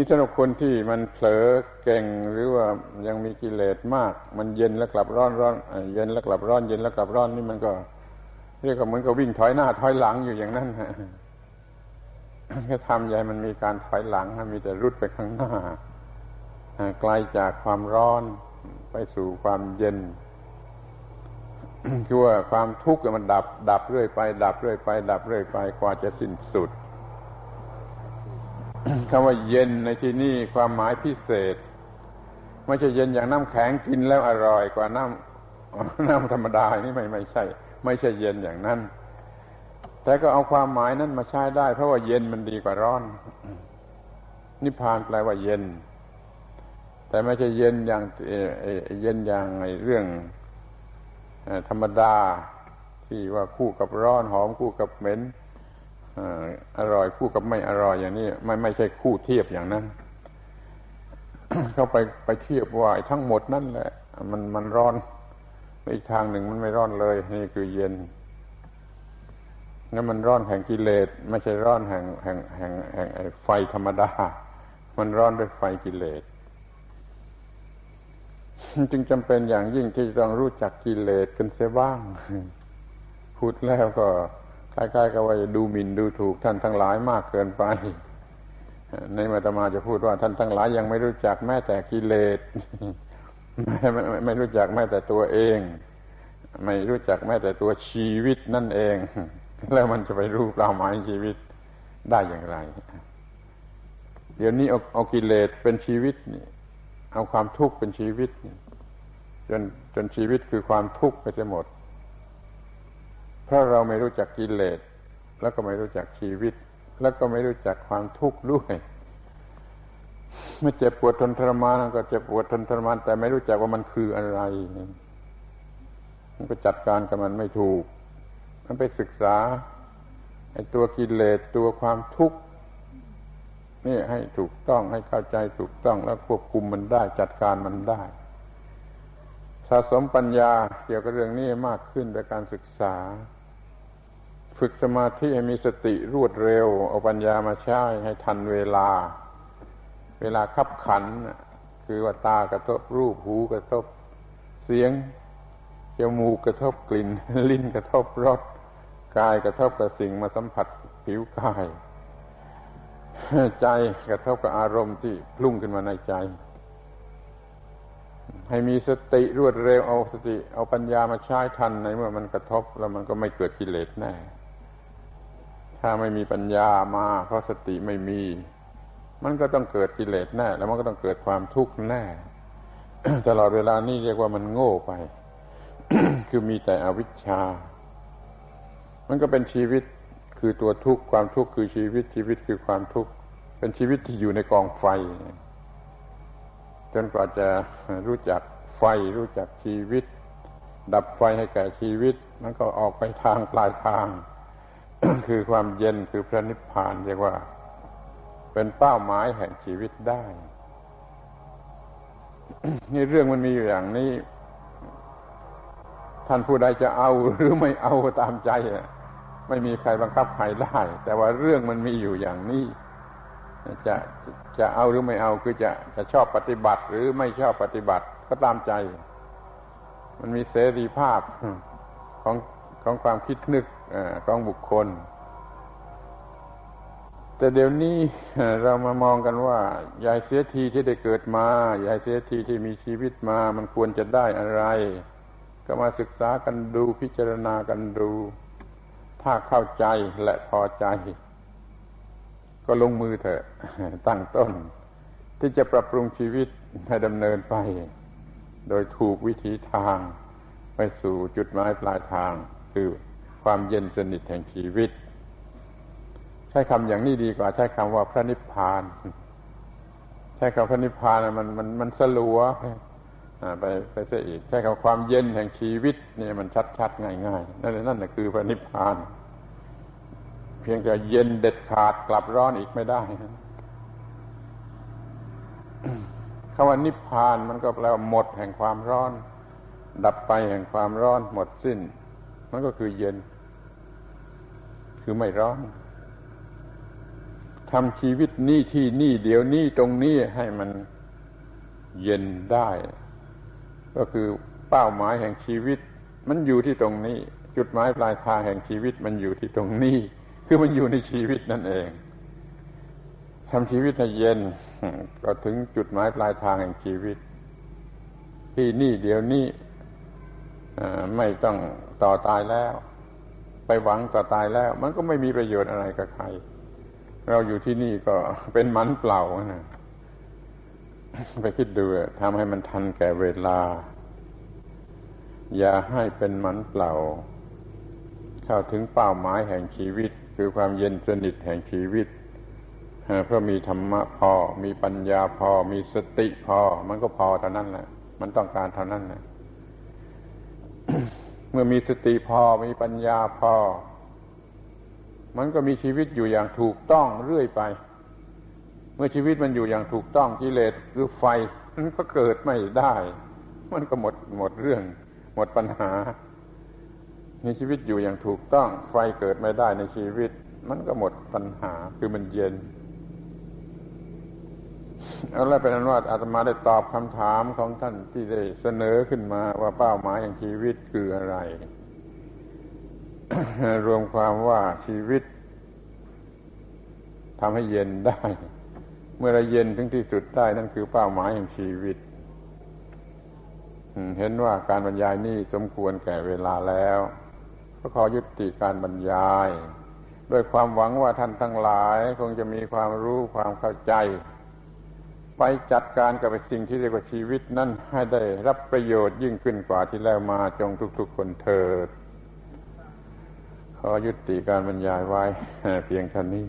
นี่สำหรับคนที่มันเผลอเก่งหรือว่ายังมีกิเลสมาก มันเย็นแล้วกลับร้อนร้อนเย็นแล้วกลับร้อนเย็นแล้วกลับร้อนนี่มันก็เรียกว่าเหมือนกับวิ่งถอยหน้าถอยหลังอยู่อย่างนั้นฮะก็ทำใหญ่มันมีการถอยหลังมีแต่รุดไปข้างหน้าไกลจากความร้อนไปสู่ความเย็นคือว่าความทุกข์มันดับ ดับเรื่อยไป ดับเรื่อยไป ดับเรื่อยไปกว่าจะสิ้นสุด คำว่าเย็นในที่นี้ความหมายพิเศษ ไม่ใช่เย็นอย่างน้ำแข็งกินแล้วอร่อยกว่าน้ำน้ำธรรมดานี่ไม่ไม่ใช่ ไม่ใช่เย็นอย่างนั้น แต่ก็เอาความหมายนั้นมาใช้ได้ เพราะว่าเย็นมันดีกว่าร้อน นิพพานแปลว่าเย็น แต่ไม่ใช่เย็นอย่างเย็นอย่างเรื่องธรรมดาที่ว่าคู่กับร้อนหอมคู่กับเหม็น อร่อยคู่กับไม่อร่อยอย่างนี้ไม่ไม่ใช่คู่เทียบอย่างนั้น เข้าไปไปเทียบว่าทั้งหมดนั่นแหละ มันมันร้อนอีกทางหนึ่งมันไม่ร้อนเลย นี่คือเย็นนั่นมันร้อนแห่งกิเลสไม่ใช่ร้อนแห่งแห่งแห่งแห่งไฟธรรมดา มันร้อนด้วยไฟกิเลสจึงจำเป็นอย่างยิ่งที่ต้องรู้จักกิเลสกันเสียบ้างพูดแล้วก็ คล้ายๆกับว่าดูหมิ่นดูถูกท่านทั้งหลายมากเกินไป ในมาตมาจะพูดว่าท่านทั้งหลายยังไม่รู้จักแม้แต่กิเลสไม่ไม่ไม่รู้จักแม้แต่ตัวเอง ไม่รู้จักแม้แต่ตัวชีวิตนั่นเอง แล้วมันจะไปรู้เปล่าหมายชีวิตได้อย่างไร เดี๋ยวนี้เอาเอากิเลสเป็นชีวิตนี่เอาความทุกข์เป็นชีวิตจนจนชีวิตคือความทุกข์ไปจะหมด เพราะเราไม่รู้จักกิเลสแล้วก็ไม่รู้จักชีวิต แล้วก็ไม่รู้จักความทุกข์ด้วยเมื่อเจ็บปวดทนทรมานก็เจ็บปวดทนทรมาน แต่ไม่รู้จักว่ามันคืออะไรมันก็จัดการกับมันไม่ถูก มันไปศึกษาไอ้ตัวกิเลสตัวความทุกข์นี่ให้ถูกต้องให้เข้าใจถูกต้องแล้วควบคุมมันได้ จัดการมันได้ สะสมปัญญาเกี่ยวกับเรื่องนี้มากขึ้นโดยการศึกษา ฝึกสมาธิให้มีสติรวดเร็ว เอาปัญญามาใช้ให้ทันเวลา เวลาขับขัน คือว่าตากระทบรูปหูกระทบเสียงจมูกกระทบกลิ่น ลิ้นกระทบรสกายกระทบกับสิ่งมาสัมผัสผิวกาย ใจกระทบกับอารมณ์ที่พลุ่งขึ้นมาในใจ ให้มีสติรวดเร็วเอาสติ เอาปัญญามาใช้ทันในเมื่อมันกระทบแล้วมันก็ไม่เกิดกิเลสแน่ ถ้าไม่มีปัญญามาเพราะสติไม่มี มันก็ต้องเกิดกิเลสแน่ แล้วมันก็ต้องเกิดความทุกข์แน่ ตลอดเวลานี้เรียกว่ามันโง่ไป คือมีแต่อวิชชา มันก็เป็นชีวิตคือตัวทุกข์ความทุกข์คือชีวิตชีวิตคือความทุกข์เป็นชีวิตที่อยู่ในกองไฟ จนกว่าจะรู้จักไฟรู้จักชีวิต ดับไฟให้แก่ชีวิต มันก็ออกไปทางปลายทาง คือความเย็นคือพระนิพพานเรียกว่า เป็นเป้าหมายแห่งชีวิตได้ นี่เรื่องมันมีอยู่อย่างนี้ ท่านผู้ใดจะเอาหรือไม่เอาตามใจไม่มีใครบังคับใครได้ แต่ว่าเรื่องมันมีอยู่อย่างนี้ จะจะเอาหรือไม่เอาคือจะจะชอบปฏิบัติ หรือไม่ชอบปฏิบัติก็ตามใจ มันมีเสรีภาพของ ของความคิดนึกของบุคคล แต่เดี๋ยวนี้เรามามองกันว่ายายเสียทีที่ได้เกิดมายายเสียทีที่มีชีวิตมา มันควรจะได้อะไร ก็มาศึกษากันดูพิจารณากันดู ถ้าเข้าใจและพอใจ ก็ลงมือเถอะตั้งต้น ที่จะปรับปรุงชีวิตให้ดำเนินไป โดยถูกวิธีทางไปสู่จุดหมายปลายทาง คือความเย็นสนิทแห่งชีวิต ใช้คำอย่างนี้ดีกว่า ใช้คำว่าพระนิพพาน ใช้คำพระนิพพานมันมันมันสลัวไปไปเสียอีก ใช้คำความเย็นแห่งชีวิตนี่มันชัดๆง่ายๆนั่นนั่นคือพระนิพพาน เพียงแต่เย็นเด็ดขาดกลับร้อนอีกไม่ได้คำว่านิพพานมันก็แปลว่าหมดแห่งความร้อน ดับไปแห่งความร้อนหมดสิ้น มันก็คือเย็น คือไม่ร้อนทำชีวิตนี่ที่นี่เดี๋ยวนี้ตรงนี้ให้มันเย็นได้ ก็คือเป้าหมายแห่งชีวิต มันอยู่ที่ตรงนี้ จุดหมายปลายทางแห่งชีวิตมันอยู่ที่ตรงนี้ คือมันอยู่ในชีวิตนั่นเองทำชีวิตให้เย็น ก็ถึงจุดหมายปลายทางแห่งชีวิต ที่นี่เดี๋ยวนี้ไม่ต้อง ต่อตายแล้ว ไปหวังต่อตายแล้ว มันก็ไม่มีประโยชน์อะไรกับใคร เราอยู่ที่นี่ก็เป็นมันเปล่านะไปคิดดูทำให้มันทันแก่เวลา อย่าให้เป็นมันเปล่า เข้าถึงเป้าหมายแห่งชีวิต คือความเย็นสนิทแห่งชีวิตเพราะมีธรรมะพอ มีปัญญาพอ มีสติพอ มันก็พอเท่านั้นแหละ มันต้องการเท่านั้นนะ มื่อมีสติพอมีปัญญาพอ มันก็มีชีวิตอยู่อย่างถูกต้องเรื่อยไป เมื่อชีวิตมันอยู่อย่างถูกต้องกิเลสคือไฟมันก็เกิดไม่ได้ มันก็หมดหมดเรื่อง หมดปัญหา มีชีวิตอยู่อย่างถูกต้อง ไฟเกิดไม่ได้ในชีวิต มันก็หมดปัญหาคือมันเย็น เอาละเป็นอันว่าอาตมาได้ตอบคำถามของท่านที่ได้เสนอขึ้นมาว่าเป้าหมายอย่างชีวิตคืออะไร รวมความว่าชีวิตทำให้เย็นได้ เมื่อเราเย็นถึงที่สุดได้นั่นคือเป้าหมายแห่งชีวิตเห็นว่าการบรรยายนี้สมควรแก่เวลาแล้ว ก็ขอยุติการบรรยาย ด้วยความหวังว่าท่านทั้งหลาย คงจะมีความรู้ความเข้าใจ ไปจัดการกับสิ่งที่เรียกว่าชีวิตนั้นให้ได้รับประโยชน์ยิ่งขึ้นกว่าที่แล้วมาจงทุก ๆ คนเถิดขอยุติการบรรยายไว้เพียงเท่านี้